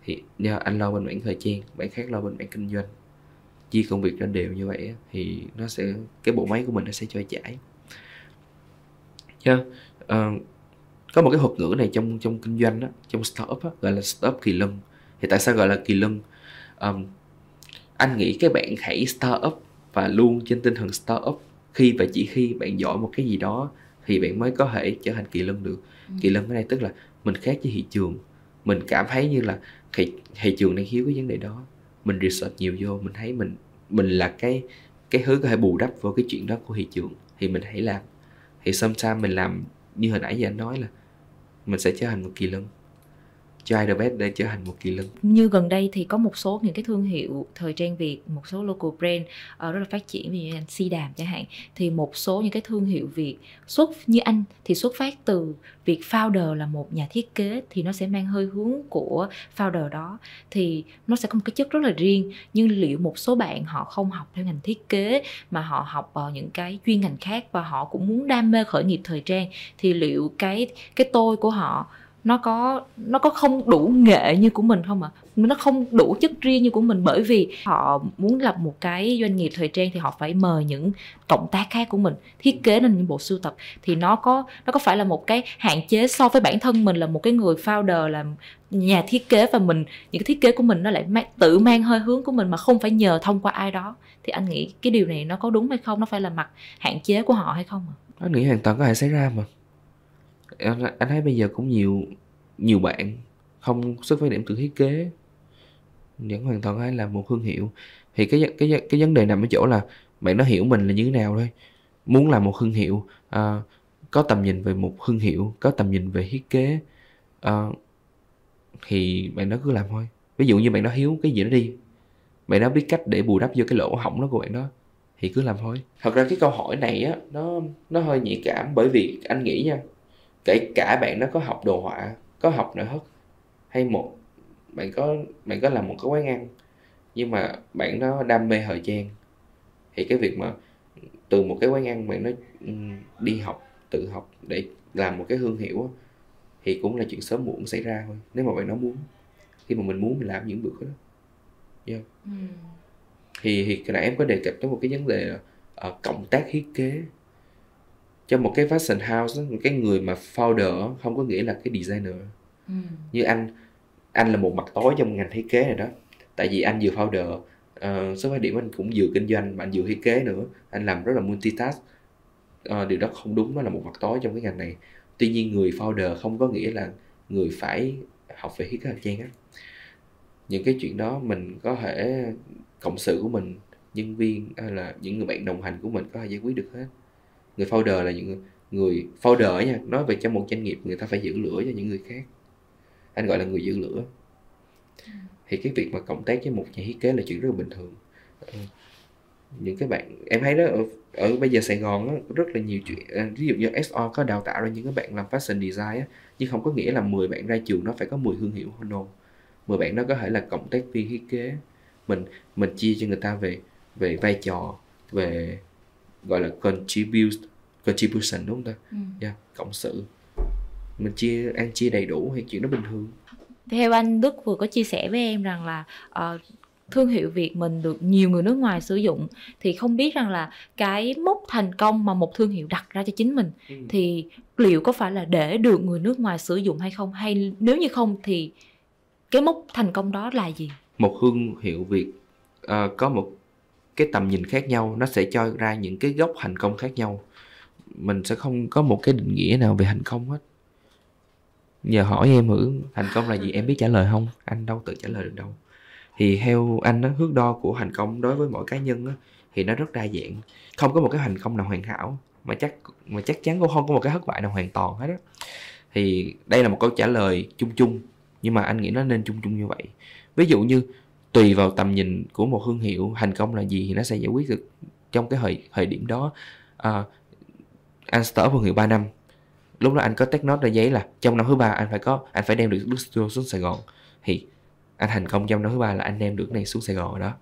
Thì do anh lo bên mảng thời trang bạn khác lo bên mảng kinh doanh. Chia công việc ra đều như vậy thì nó sẽ cái bộ máy của mình nó sẽ trôi chảy. Yeah. uh, ờ, có một cái thuật ngữ này trong trong kinh doanh đó, trong startup đó, gọi là startup kỳ lân. Thì tại sao gọi là kỳ lân? Um, anh nghĩ các bạn hãy startup và luôn trên tinh thần startup khi và chỉ khi bạn giỏi một cái gì đó thì bạn mới có thể trở thành kỳ lân được. Ừ. kỳ lân ở đây tức là mình khác với thị trường. Mình cảm thấy như là thị, thị trường đang thiếu cái vấn đề đó. Mình research nhiều vô mình thấy mình mình là cái cái thứ có thể bù đắp vào cái chuyện đó của thị trường thì mình hãy làm. Thì sometimes mình làm như hồi nãy giờ anh nói là mình sẽ trở thành một kỳ lân cho the để trở thành một kỳ lân. Như gần đây thì có một số những cái thương hiệu thời trang việt một số local brand uh, rất là phát triển như anh si đàm chẳng hạn thì một số những cái thương hiệu việt xuất như anh thì xuất phát từ việc founder là một nhà thiết kế thì nó sẽ mang hơi hướng của founder đó. Thì nó sẽ có một cái chất rất là riêng nhưng liệu một số bạn họ không học theo ngành thiết kế mà họ học vào những cái chuyên ngành khác và họ cũng muốn đam mê khởi nghiệp thời trang thì liệu cái cái tôi của họ nó có nó có không đủ nghệ như của mình không ạ? À? nó không đủ chất riêng như của mình bởi vì họ muốn lập một cái doanh nghiệp thời trang thì họ phải mời những cộng tác khác của mình thiết kế nên những bộ sưu tập. Thì nó có nó có phải là một cái hạn chế so với bản thân mình là một cái người founder là nhà thiết kế và mình những cái thiết kế của mình nó lại mang, tự mang hơi hướng của mình mà không phải nhờ thông qua ai đó. Thì anh nghĩ cái điều này nó có đúng hay không? Nó phải là mặt hạn chế của họ hay không ạ? Anh nghĩ hoàn toàn có thể xảy ra mà anh, anh thấy bây giờ cũng nhiều nhiều bạn không xuất phát điểm từ thiết kế vẫn hoàn toàn hay là một thương hiệu. Thì cái cái cái vấn đề nằm ở chỗ là bạn nó hiểu mình là như thế nào thôi. Muốn làm một thương hiệu uh, có tầm nhìn về một thương hiệu có tầm nhìn về thiết kế uh, thì bạn nó cứ làm thôi. Ví dụ như bạn nó hiếu cái gì đó đi bạn nó biết cách để bù đắp vô cái lỗ hỏng đó của bạn đó thì cứ làm thôi. Thật ra cái câu hỏi này á nó nó hơi nhạy cảm bởi vì anh nghĩ nha kể cả bạn nó có học đồ họa có học nội thất hay một bạn có bạn có làm một cái quán ăn nhưng mà bạn nó đam mê thời trang thì cái việc mà từ một cái quán ăn bạn nó đi học tự học để làm một cái thương hiệu thì cũng là chuyện sớm muộn xảy ra thôi nếu mà bạn nó muốn khi mà mình muốn mình làm những bước đó yeah. ừ. thì thì nãy em có đề cập tới một cái vấn đề là uh, cộng tác thiết kế cho một cái fashion house một cái người mà founder không có nghĩa là cái designer. Ừ. như anh anh là một mặt tối trong ngành thiết kế này đó. Tại vì anh vừa founder uh, số phát điểm anh cũng vừa kinh doanh mà anh vừa thiết kế nữa. Anh làm rất là multitask. Uh, điều đó không đúng nó là một mặt tối trong cái ngành này. Tuy nhiên người founder không có nghĩa là người phải học về thiết kế thời trang á. Những cái chuyện đó mình có thể cộng sự của mình nhân viên hay là những người bạn đồng hành của mình có thể giải quyết được hết người founder là những người founder nha nói về trong một doanh nghiệp người ta phải giữ lửa cho những người khác. Anh gọi là người giữ lửa. Thì cái việc mà cộng tác với một nhà thiết kế là chuyện rất là bình thường. Ờ, những cái bạn em thấy đó ở, ở bây giờ Sài Gòn đó, rất là nhiều chuyện à, ví dụ như SO có đào tạo ra những cái bạn làm fashion design á, nhưng không có nghĩa là 10 bạn ra trường nó phải có 10 thương hiệu. No 10 bạn đó có thể là cộng tác viên thiết kế. Mình mình chia cho người ta về về vai trò về gọi là contribute contribution đúng không ta Ừ. yeah, cộng sự mình chia ăn chia đầy đủ thì chuyện đó bình thường theo anh Đức vừa có chia sẻ với em rằng là ờ, thương hiệu Việt mình được nhiều người nước ngoài sử dụng thì không biết rằng là cái mốc thành công mà một thương hiệu đặt ra cho chính mình Ừ. thì liệu có phải là để được người nước ngoài sử dụng hay không hay nếu như không thì cái mốc thành công đó là gì? một thương hiệu Việt ờ, có một cái tầm nhìn khác nhau, nó sẽ cho ra những cái góc thành công khác nhau. Mình sẽ không có một cái định nghĩa nào về thành công hết. Giờ hỏi em thử thành công là gì, em biết trả lời không? Anh đâu tự trả lời được đâu. Thì theo anh nó thước đo của thành công đối với mỗi cá nhân á, thì nó rất đa dạng. Không có một cái thành công nào hoàn hảo, mà chắc mà chắc chắn cũng không có một cái thất bại nào hoàn toàn hết á. Thì đây là một câu trả lời chung chung, nhưng mà anh nghĩ nó nên chung chung như vậy. Ví dụ như tùy vào tầm nhìn của một thương hiệu thành công là gì thì nó sẽ giải quyết được trong cái thời thời điểm đó. À, anh start thương hiệu 3 năm. Lúc đó anh có take note ra giấy là trong năm thứ ba anh phải có anh phải đem được Đức Studio xuống Sài Gòn. Thì anh thành công trong năm thứ ba là anh đem được này xuống Sài Gòn rồi đó.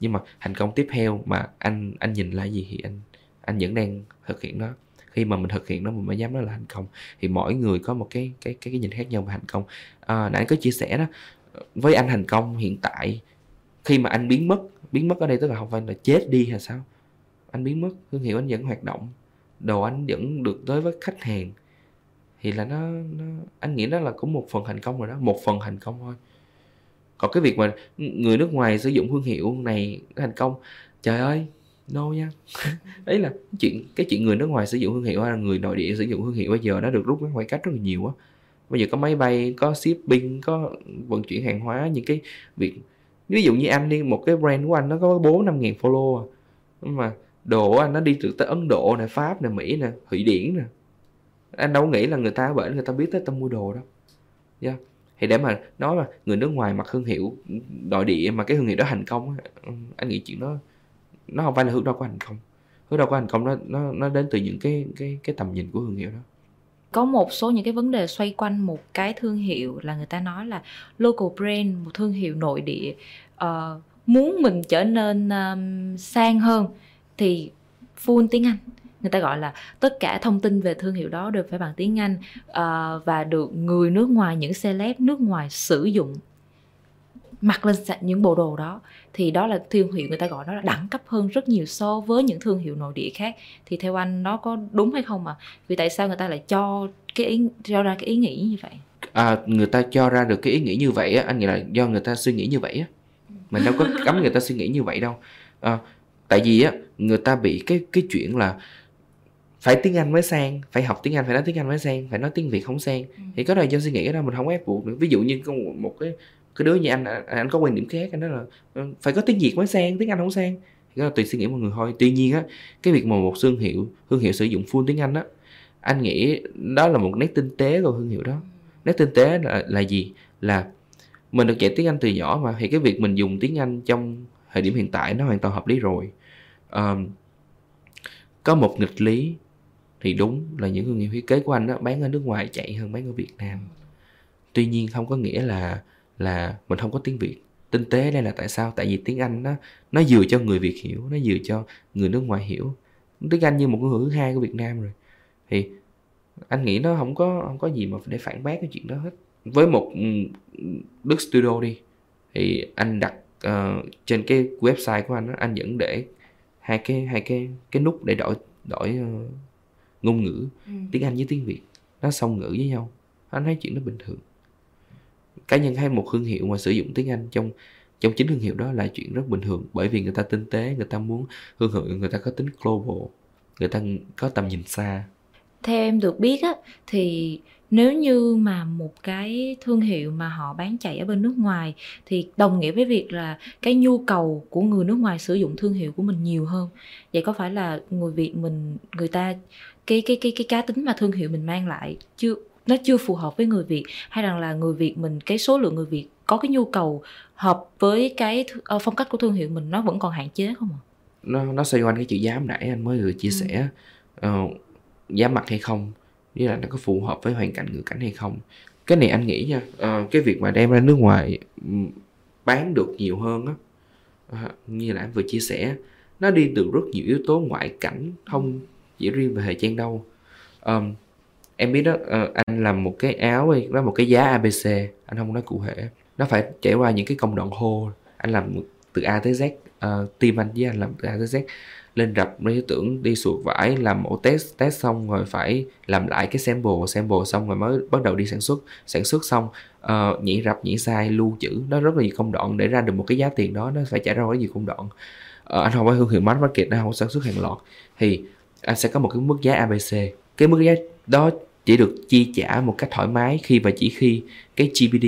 Nhưng mà thành công tiếp theo mà anh anh nhìn là gì thì anh anh vẫn đang thực hiện nó. Khi mà mình thực hiện nó mình mới dám nói là thành công. Thì mỗi người có một cái cái cái, cái nhìn khác nhau về thành công. À, nãy anh có chia sẻ đó với anh thành công hiện tại. Khi mà anh biến mất biến mất ở đây tức là không phải là chết đi hay sao? Anh biến mất thương hiệu anh vẫn hoạt động. Đồ anh vẫn được tới với khách hàng. Thì là nó, nó anh nghĩ đó là cũng một phần thành công rồi đó một phần thành công thôi. Còn cái việc mà người nước ngoài sử dụng thương hiệu này thành công trời ơi no nha. Đấy là chuyện cái chuyện người nước ngoài sử dụng thương hiệu hay là người nội địa sử dụng thương hiệu bây giờ nó được rút ngắn khoảng cách rất là nhiều á bây giờ có máy bay, có shipping, có vận chuyển hàng hóa, những cái việc, ví dụ như anh đi, một cái brand của anh nó có bốn năm ngàn follow à. Nhưng mà đồ của anh nó đi được tới Ấn Độ nè, Pháp nè, Mỹ nè, Thụy Điển nè anh đâu nghĩ là người ta ở bển người ta biết tới tao mua đồ đâu yeah. thì để mà nói mà người nước ngoài mặc thương hiệu nội địa mà cái thương hiệu đó thành công anh nghĩ chuyện đó, nó không phải là hướng đo của thành công hướng đo của thành công nó nó nó đến từ những cái cái cái tầm nhìn của thương hiệu đó có một số những cái vấn đề xoay quanh một cái thương hiệu là người ta nói là local brand một thương hiệu nội địa. Uh, muốn mình trở nên um, sang hơn thì full tiếng Anh. Người ta gọi là tất cả thông tin về thương hiệu đó đều phải bằng tiếng Anh uh, và được người nước ngoài những celeb nước ngoài sử dụng mặc lên những bộ đồ đó thì đó là thương hiệu người ta gọi nó là đẳng cấp hơn rất nhiều so với những thương hiệu nội địa khác. Thì theo anh nó có đúng hay không mà vì tại sao người ta lại cho cái ý, cho ra cái ý nghĩ như vậy? À, người ta cho ra được cái ý nghĩ như vậy á anh nghĩ là do người ta suy nghĩ như vậy á. Mình đâu có cấm người ta suy nghĩ như vậy đâu. À, tại vì á người ta bị cái cái chuyện là phải tiếng Anh mới sang phải học tiếng Anh phải nói tiếng Anh mới sang phải nói tiếng Việt không sang. Thì có thời do suy nghĩ đó mình không ép buộc được ví dụ như một cái cái đứa như anh anh, có quan điểm khác anh nói là ừ, phải có tiếng Việt mới sang tiếng Anh không sang. Thì đó là tùy suy nghĩ mọi người thôi. Tuy nhiên á cái việc mà một thương hiệu thương hiệu sử dụng full tiếng Anh á anh nghĩ đó là một nét tinh tế của thương hiệu đó. Nét tinh tế là, là gì? Là mình được dạy tiếng Anh từ nhỏ mà thì cái việc mình dùng tiếng Anh trong thời điểm hiện tại nó hoàn toàn hợp lý rồi. Ờm, có một nghịch lý thì đúng là những thương hiệu thiết kế của anh đó, bán ở nước ngoài chạy hơn bán ở Việt Nam. Tuy nhiên không có nghĩa là là mình không có tiếng Việt. Tinh tế đây là tại sao? Tại vì tiếng Anh nó nó vừa cho người Việt hiểu nó vừa cho người nước ngoài hiểu. Tiếng Anh như một ngôn ngữ thứ hai của Việt Nam rồi. Thì anh nghĩ nó không có không có gì mà để phản bác cái chuyện đó hết. Với một ừ, Đức Studio đi thì anh đặt ờ, trên cái website của anh đó, anh vẫn để hai cái hai cái cái nút để đổi đổi ờ, ngôn ngữ. Tiếng Anh với tiếng Việt. Nó song ngữ với nhau. Anh thấy chuyện đó bình thường cá nhân hay một thương hiệu mà sử dụng tiếng Anh trong trong chính thương hiệu đó là chuyện rất bình thường. Bởi vì người ta tinh tế, người ta muốn thương hiệu, người ta có tính global, người ta có tầm nhìn xa. Theo em được biết á, thì nếu như mà một cái thương hiệu mà họ bán chạy ở bên nước ngoài, thì đồng nghĩa với việc là cái nhu cầu của người nước ngoài sử dụng thương hiệu của mình nhiều hơn. Vậy có phải là người việt mình, người ta, cái cái cái cái cá tính mà thương hiệu mình mang lại chưa nó chưa phù hợp với người việt hay rằng là người việt mình cái số lượng người việt có cái nhu cầu hợp với cái ờ, phong cách của thương hiệu mình nó vẫn còn hạn chế không ạ? Nó nó xoay quanh cái chữ giá nãy anh mới vừa chia Ừ. sẻ. Ờ, giá mặt hay không với là nó có phù hợp với hoàn cảnh ngữ cảnh hay không. Cái này anh nghĩ nha ờ, cái việc mà đem ra nước ngoài bán được nhiều hơn á ờ, như là anh vừa chia sẻ nó đi từ rất nhiều yếu tố ngoại cảnh thông chỉ riêng về thời trang đâu. Um, em biết đó uh, anh làm một cái áo ấy, đó một cái giá abc anh không nói cụ thể. Nó phải trải qua những cái công đoạn hô anh làm từ a tới z uh, team anh với anh làm từ a tới z. Lên rập lấy tưởng đi suột vải làm mẫu test test xong rồi phải làm lại cái sample. Sample xong rồi mới bắt đầu đi sản xuất. Sản xuất xong uh, nhảy rập nhảy sai lưu trữ. Nó rất là nhiều công đoạn để ra được một cái giá tiền đó nó phải trải ra rất nhiều công đoạn. Uh, anh không phải thương hiệu mass market anh không sản xuất hàng loạt. Thì anh sẽ có một cái mức giá abc cái mức giá đó chỉ được chi trả một cách thoải mái khi và chỉ khi cái GDP,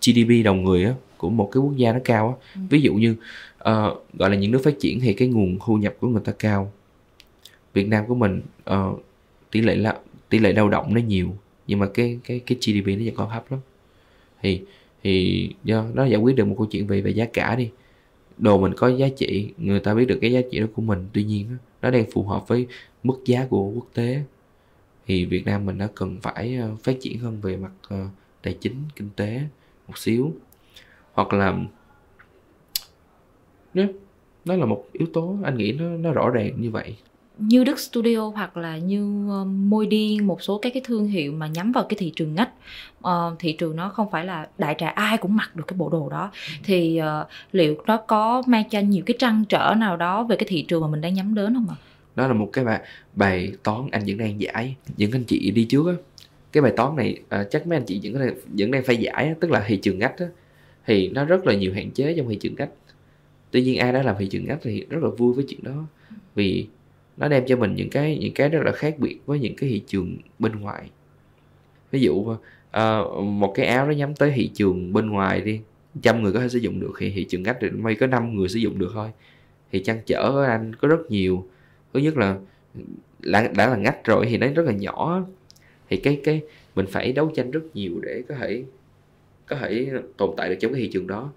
GDP đầu người á, của một cái quốc gia nó cao á. Ừ. ví dụ như uh, gọi là những nước phát triển thì cái nguồn thu nhập của người ta cao. Việt Nam của mình uh, tỷ lệ là tỷ lệ lao động nó nhiều nhưng mà cái cái cái GDP nó vẫn còn thấp lắm. Thì thì do nó giải quyết được một câu chuyện về về giá cả đi. Đồ mình có giá trị người ta biết được cái giá trị đó của mình. Tuy nhiên nó, nó đang phù hợp với mức giá của quốc tế thì Việt Nam mình nó cần phải ờ, phát triển hơn về mặt ờ, tài chính kinh tế một xíu. Hoặc là nếu đó là một yếu tố anh nghĩ nó nó rõ ràng như vậy. Như Đức Studio hoặc là như ờ, Môi Điên một số các cái thương hiệu mà nhắm vào cái thị trường ngách uh, thị trường nó không phải là đại trà ai cũng mặc được cái bộ đồ đó. Thì uh, liệu nó có mang cho nhiều cái trăn trở nào đó về cái thị trường mà mình đang nhắm đến không ạ? Đó là một cái bài bài toán anh vẫn đang giải những anh chị đi trước á. Cái bài toán này à, chắc mấy anh chị vẫn đang vẫn đang phải giải á, tức là thị trường ngách á. Thì nó rất là nhiều hạn chế trong thị trường ngách. Tuy nhiên ai đã làm thị trường ngách thì rất là vui với chuyện đó. Vì nó đem cho mình những cái những cái rất là khác biệt với những cái thị trường bên ngoài. Ví dụ à, một cái áo nó nhắm tới thị trường bên ngoài đi trăm người có thể sử dụng được thì thị trường ngách thì may có năm người sử dụng được thôi. Thì chăn trở ở anh có rất nhiều thứ nhất là đã, đã là ngách rồi thì nó rất là nhỏ. Thì cái cái mình phải đấu tranh rất nhiều để có thể có thể tồn tại được trong cái thị trường đó.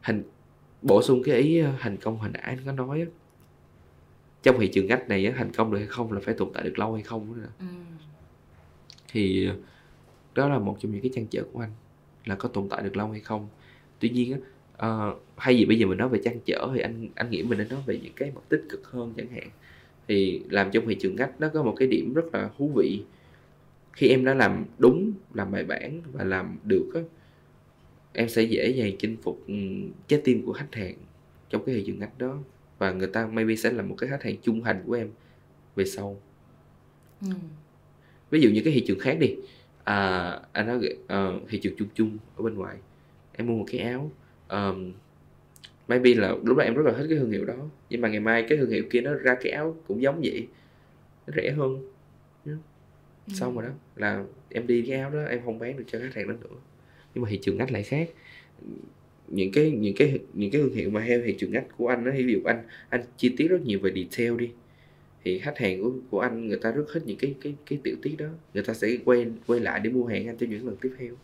Hành bổ sung cái ý thành công nãy anh có nói trong thị trường ngách này thành công được hay không là phải tồn tại được lâu hay không nữa. Ừ. thì đó là một trong những cái trăn trở của anh là có tồn tại được lâu hay không. Tuy nhiên uh, hay gì bây giờ mình nói về trăn trở thì anh anh nghĩ mình nên nói về những cái mặt tích cực hơn chẳng hạn thì làm trong thị trường ngách nó có một cái điểm rất là thú vị. Khi em đã làm đúng làm bài bản và làm được á em sẽ dễ dàng chinh phục ừ, trái tim của khách hàng trong cái thị trường ngách đó. Và người ta maybe sẽ là một cái khách hàng trung thành của em về sau. Ừ. ví dụ như cái thị trường khác đi. À, anh nói uh, thị trường chung chung ở bên ngoài. Em mua một cái áo um, maybe là lúc đó em rất là thích cái thương hiệu đó. Nhưng mà ngày mai cái thương hiệu kia nó ra cái áo cũng giống vậy. Nó rẻ hơn. Ừ. xong rồi đó là em đi cái áo đó em không bán được cho khách hàng đó nữa. Nhưng mà thị trường ngách lại khác. Những cái những cái những cái thương hiệu mà theo thị trường ngách của anh đó ví dụ anh anh chi tiết rất nhiều về detail đi. Thì khách hàng của của anh người ta rất thích những cái cái cái tiểu tiết đó. Người ta sẽ quay quay lại để mua hàng anh cho những lần tiếp theo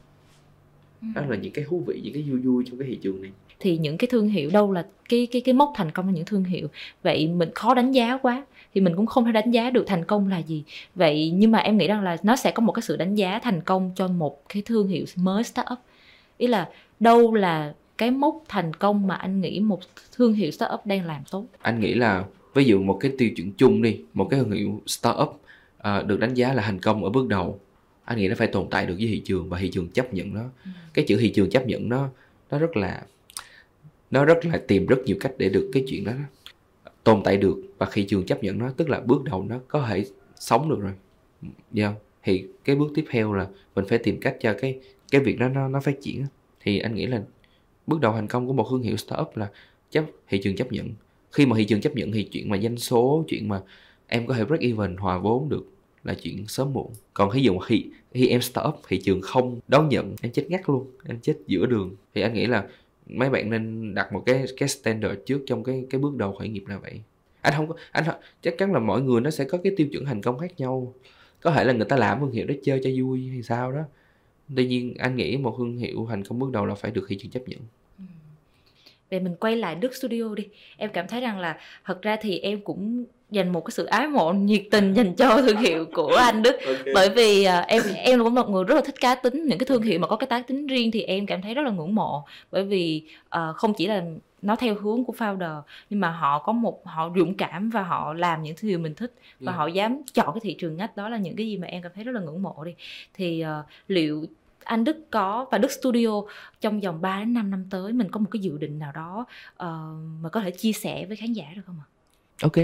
đó là những cái thú vị những cái vui vui trong cái thị trường này. Thì những cái thương hiệu đâu là cái cái cái mốc thành công của những thương hiệu? Vậy mình khó đánh giá quá thì mình cũng không thể đánh giá được thành công là gì. Vậy nhưng mà em nghĩ rằng là nó sẽ có một cái sự đánh giá thành công cho một cái thương hiệu mới startup. Ý là đâu là cái mốc thành công mà anh nghĩ một thương hiệu startup đang làm tốt? Anh nghĩ là ví dụ một cái tiêu chuẩn chung đi một cái thương hiệu startup uh, được đánh giá là thành công ở bước đầu anh nghĩ nó phải tồn tại được với thị trường và thị trường chấp nhận nó. Ừ. cái chữ thị trường chấp nhận nó nó rất là nó rất là tìm rất nhiều cách để được cái chuyện đó, đó. Tồn tại được và thị trường chấp nhận nó tức là bước đầu nó có thể sống được rồi. Yeah. thì cái bước tiếp theo là mình phải tìm cách cho cái cái việc đó nó nó phát triển thì anh nghĩ là bước đầu thành công của một thương hiệu startup là chấp thị trường chấp nhận. Khi mà thị trường chấp nhận thì chuyện mà doanh số chuyện mà em có thể break even hòa vốn được là chuyện sớm muộn. Còn ví dụ khi khi em startup thị trường không đón nhận, em chết ngắt luôn, em chết giữa đường. Thì anh nghĩ là mấy bạn nên đặt một cái cái standard trước trong cái cái bước đầu khởi nghiệp là vậy. Anh không có, anh chắc chắn là mọi người nó sẽ có cái tiêu chuẩn thành công khác nhau. Có thể là người ta làm thương hiệu đó chơi cho vui hay sao đó. Tuy nhiên, anh nghĩ một thương hiệu thành công bước đầu là phải được thị trường chấp nhận. Ừ. Về mình quay lại Đức Studio đi. Em cảm thấy rằng là thật ra thì em cũng dành một cái sự ái mộ nhiệt tình dành cho thương hiệu của anh Đức okay. bởi vì uh, em em cũng một người rất là thích cá tính những cái thương hiệu mà có cái cá tính riêng thì em cảm thấy rất là ngưỡng mộ bởi vì uh, không chỉ là nó theo hướng của founder nhưng mà họ có một họ dũng cảm và họ làm những thứ mình thích và yeah. họ dám chọn cái thị trường ngách đó là những cái gì mà em cảm thấy rất là ngưỡng mộ đi thì uh, liệu anh Đức có và Đức Studio trong vòng 3 đến 5 năm tới mình có một cái dự định nào đó uh, mà có thể chia sẻ với khán giả được không ạ? Ok,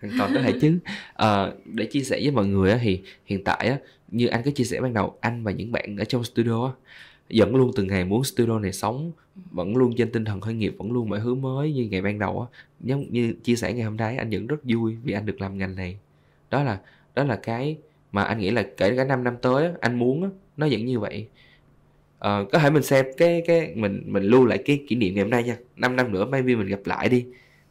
hoàn toàn có thể chứ. à, để chia sẻ với mọi người thì hiện tại như anh có chia sẻ ban đầu, anh và những bạn ở trong studio vẫn luôn từng ngày muốn studio này sống vẫn luôn trên tinh thần khởi nghiệp vẫn luôn mọi thứ mới như ngày ban đầu á. Giống như chia sẻ ngày hôm nay anh vẫn rất vui vì anh được làm ngành này. Đó là đó là cái mà anh nghĩ là kể cả năm năm tới anh muốn nó vẫn như vậy. À, có thể mình xem cái cái mình mình lưu lại cái kỷ niệm ngày hôm nay nha. 5 năm nữa maybe mình gặp lại đi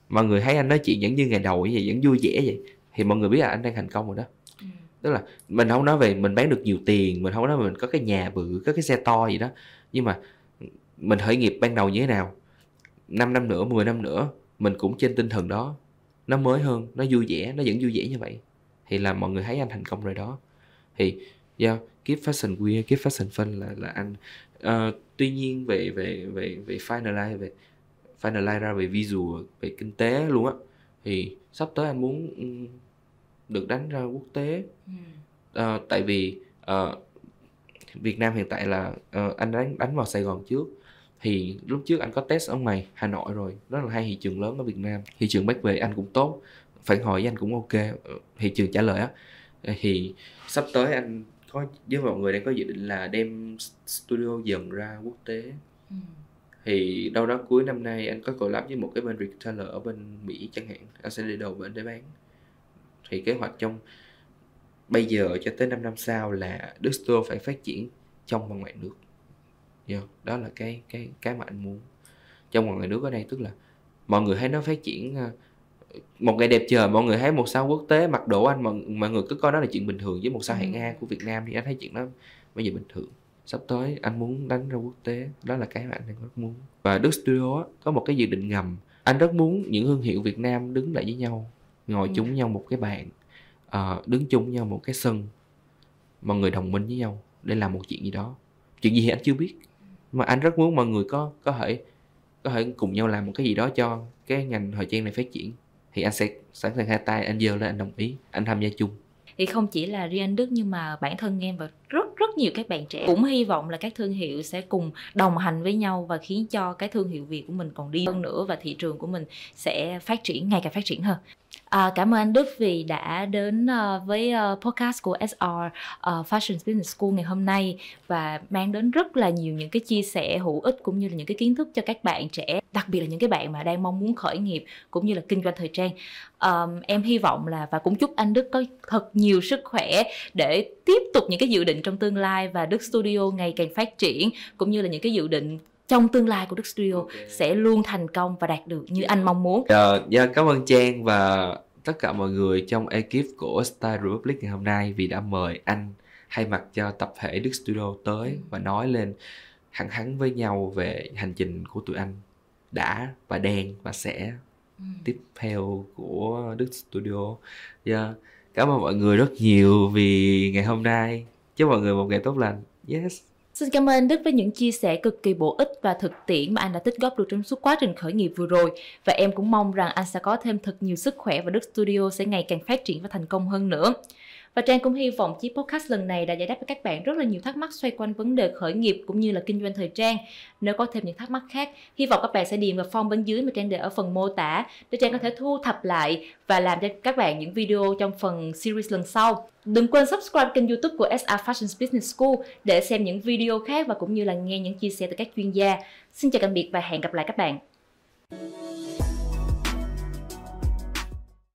mọi người thấy anh nói chuyện vẫn như ngày đầu vậy vẫn vui vẻ vậy. Thì mọi người biết là anh đang thành công rồi đó. Ừ. tức là mình không nói về mình bán được nhiều tiền mình không nói mình có cái nhà bự có cái xe to gì đó. Nhưng mà mình khởi nghiệp ban đầu như thế nào? 5 năm nữa 10 năm nữa mình cũng trên tinh thần đó. Nó mới hơn nó vui vẻ nó vẫn vui vẻ như vậy. Thì là mọi người thấy anh thành công rồi đó. Thì yeah, keep fashion wear keep fashion fun là là anh. Uh, tuy nhiên về về về về finalize về finalize ra về visual về kinh tế luôn á. Thì sắp tới anh muốn được đánh ra quốc tế. Uh, tại vì uh, Việt Nam hiện tại là uh, anh đánh đánh vào Sài Gòn trước. Thì lúc trước anh có test ở ngoài Hà Nội rồi đó là hai thị trường lớn ở Việt Nam. Thị trường bắt về anh cũng tốt phản hồi với anh cũng ok thị trường trả lời á. Thì sắp tới anh có với mọi người đang có dự định là đem studio dần ra quốc tế. Ừ. thì đâu đó cuối năm nay anh có collab với một cái bên retailer ở bên Mỹ chẳng hạn anh sẽ đi đầu bên để bán. Thì kế hoạch trong bây giờ cho tới 5 năm sau là Đức Studio phải phát triển trong và ngoài nước. Yeah, đó là cái cái cái mà anh muốn. Trong và ngoài nước ở đây tức là mọi người thấy nó phát triển ờ, một ngày đẹp trời mọi người thấy một sao quốc tế mặc đồ anh mọi, mọi người cứ coi đó là chuyện bình thường với một sao hạng A của Việt Nam thì anh thấy chuyện đó bây giờ bình thường sắp tới anh muốn đánh ra quốc tế đó là cái mà anh đang rất muốn. Và Đức Studio có một cái dự định ngầm. Anh rất muốn những thương hiệu Việt Nam đứng lại với nhau ngồi ừ. chung nhau một cái bàn uh, đứng chung nhau một cái sân mọi người đồng minh với nhau để làm một chuyện gì đó. Chuyện gì thì anh chưa biết mà anh rất muốn mọi người có có thể có thể cùng nhau làm một cái gì đó cho cái ngành thời trang này phát triển. Thì anh sẽ sẵn sàng hai tay anh giơ lên anh đồng ý anh tham gia chung thì không chỉ là riêng anh Đức nhưng mà bản thân em và rất rất nhiều các bạn trẻ cũng hy vọng là các thương hiệu sẽ cùng đồng hành với nhau và khiến cho cái thương hiệu Việt của mình còn đi hơn nữa và thị trường của mình sẽ phát triển, ngày càng phát triển hơn. À, cảm ơn anh Đức vì đã đến uh, với uh, podcast của SR uh, ờ, Fashion Business School ngày hôm nay và mang đến rất là nhiều những cái chia sẻ hữu ích cũng như là những cái kiến thức cho các bạn trẻ, đặc biệt là những cái bạn mà đang mong muốn khởi nghiệp cũng như là kinh doanh thời trang. Um, em hy vọng là và cũng chúc anh Đức có thật nhiều sức khỏe để tiếp tục những cái dự định trong tương lai và Đức Studio ngày càng phát triển cũng như là những cái dự định trong tương lai của Đức Studio okay. sẽ luôn thành công và đạt được như anh mong muốn. Dạ, dạ cảm ơn Trang và tất cả mọi người trong ekip của Style Republic ngày hôm nay vì đã mời anh thay mặt cho tập thể Đức Studio tới ừ. và nói lên thẳng thắn với nhau về hành trình của tụi anh đã và đang và sẽ ừ. tiếp theo của Đức Studio. Yeah. Dạ, cảm ơn mọi người rất nhiều vì ngày hôm nay. Chúc mọi người một ngày tốt lành. Yes. Xin cảm ơn Đức với những chia sẻ cực kỳ bổ ích và thực tiễn mà anh đã tích góp được trong suốt quá trình khởi nghiệp vừa rồi. Và em cũng mong rằng anh sẽ có thêm thật nhiều sức khỏe và Đức Studio sẽ ngày càng phát triển và thành công hơn nữa. Và Trang cũng hy vọng chiếc podcast lần này đã giải đáp cho các bạn rất là nhiều thắc mắc xoay quanh vấn đề khởi nghiệp cũng như là kinh doanh thời trang. Nếu có thêm những thắc mắc khác, hy vọng các bạn sẽ điền vào form bên dưới mà Trang để ở phần mô tả để Trang có thể thu thập lại và làm cho các bạn những video trong phần series lần sau. Đừng quên subscribe kênh youtube của SR Fashion Business School để xem những video khác và cũng như là nghe những chia sẻ từ các chuyên gia. Xin chào tạm biệt và hẹn gặp lại các bạn.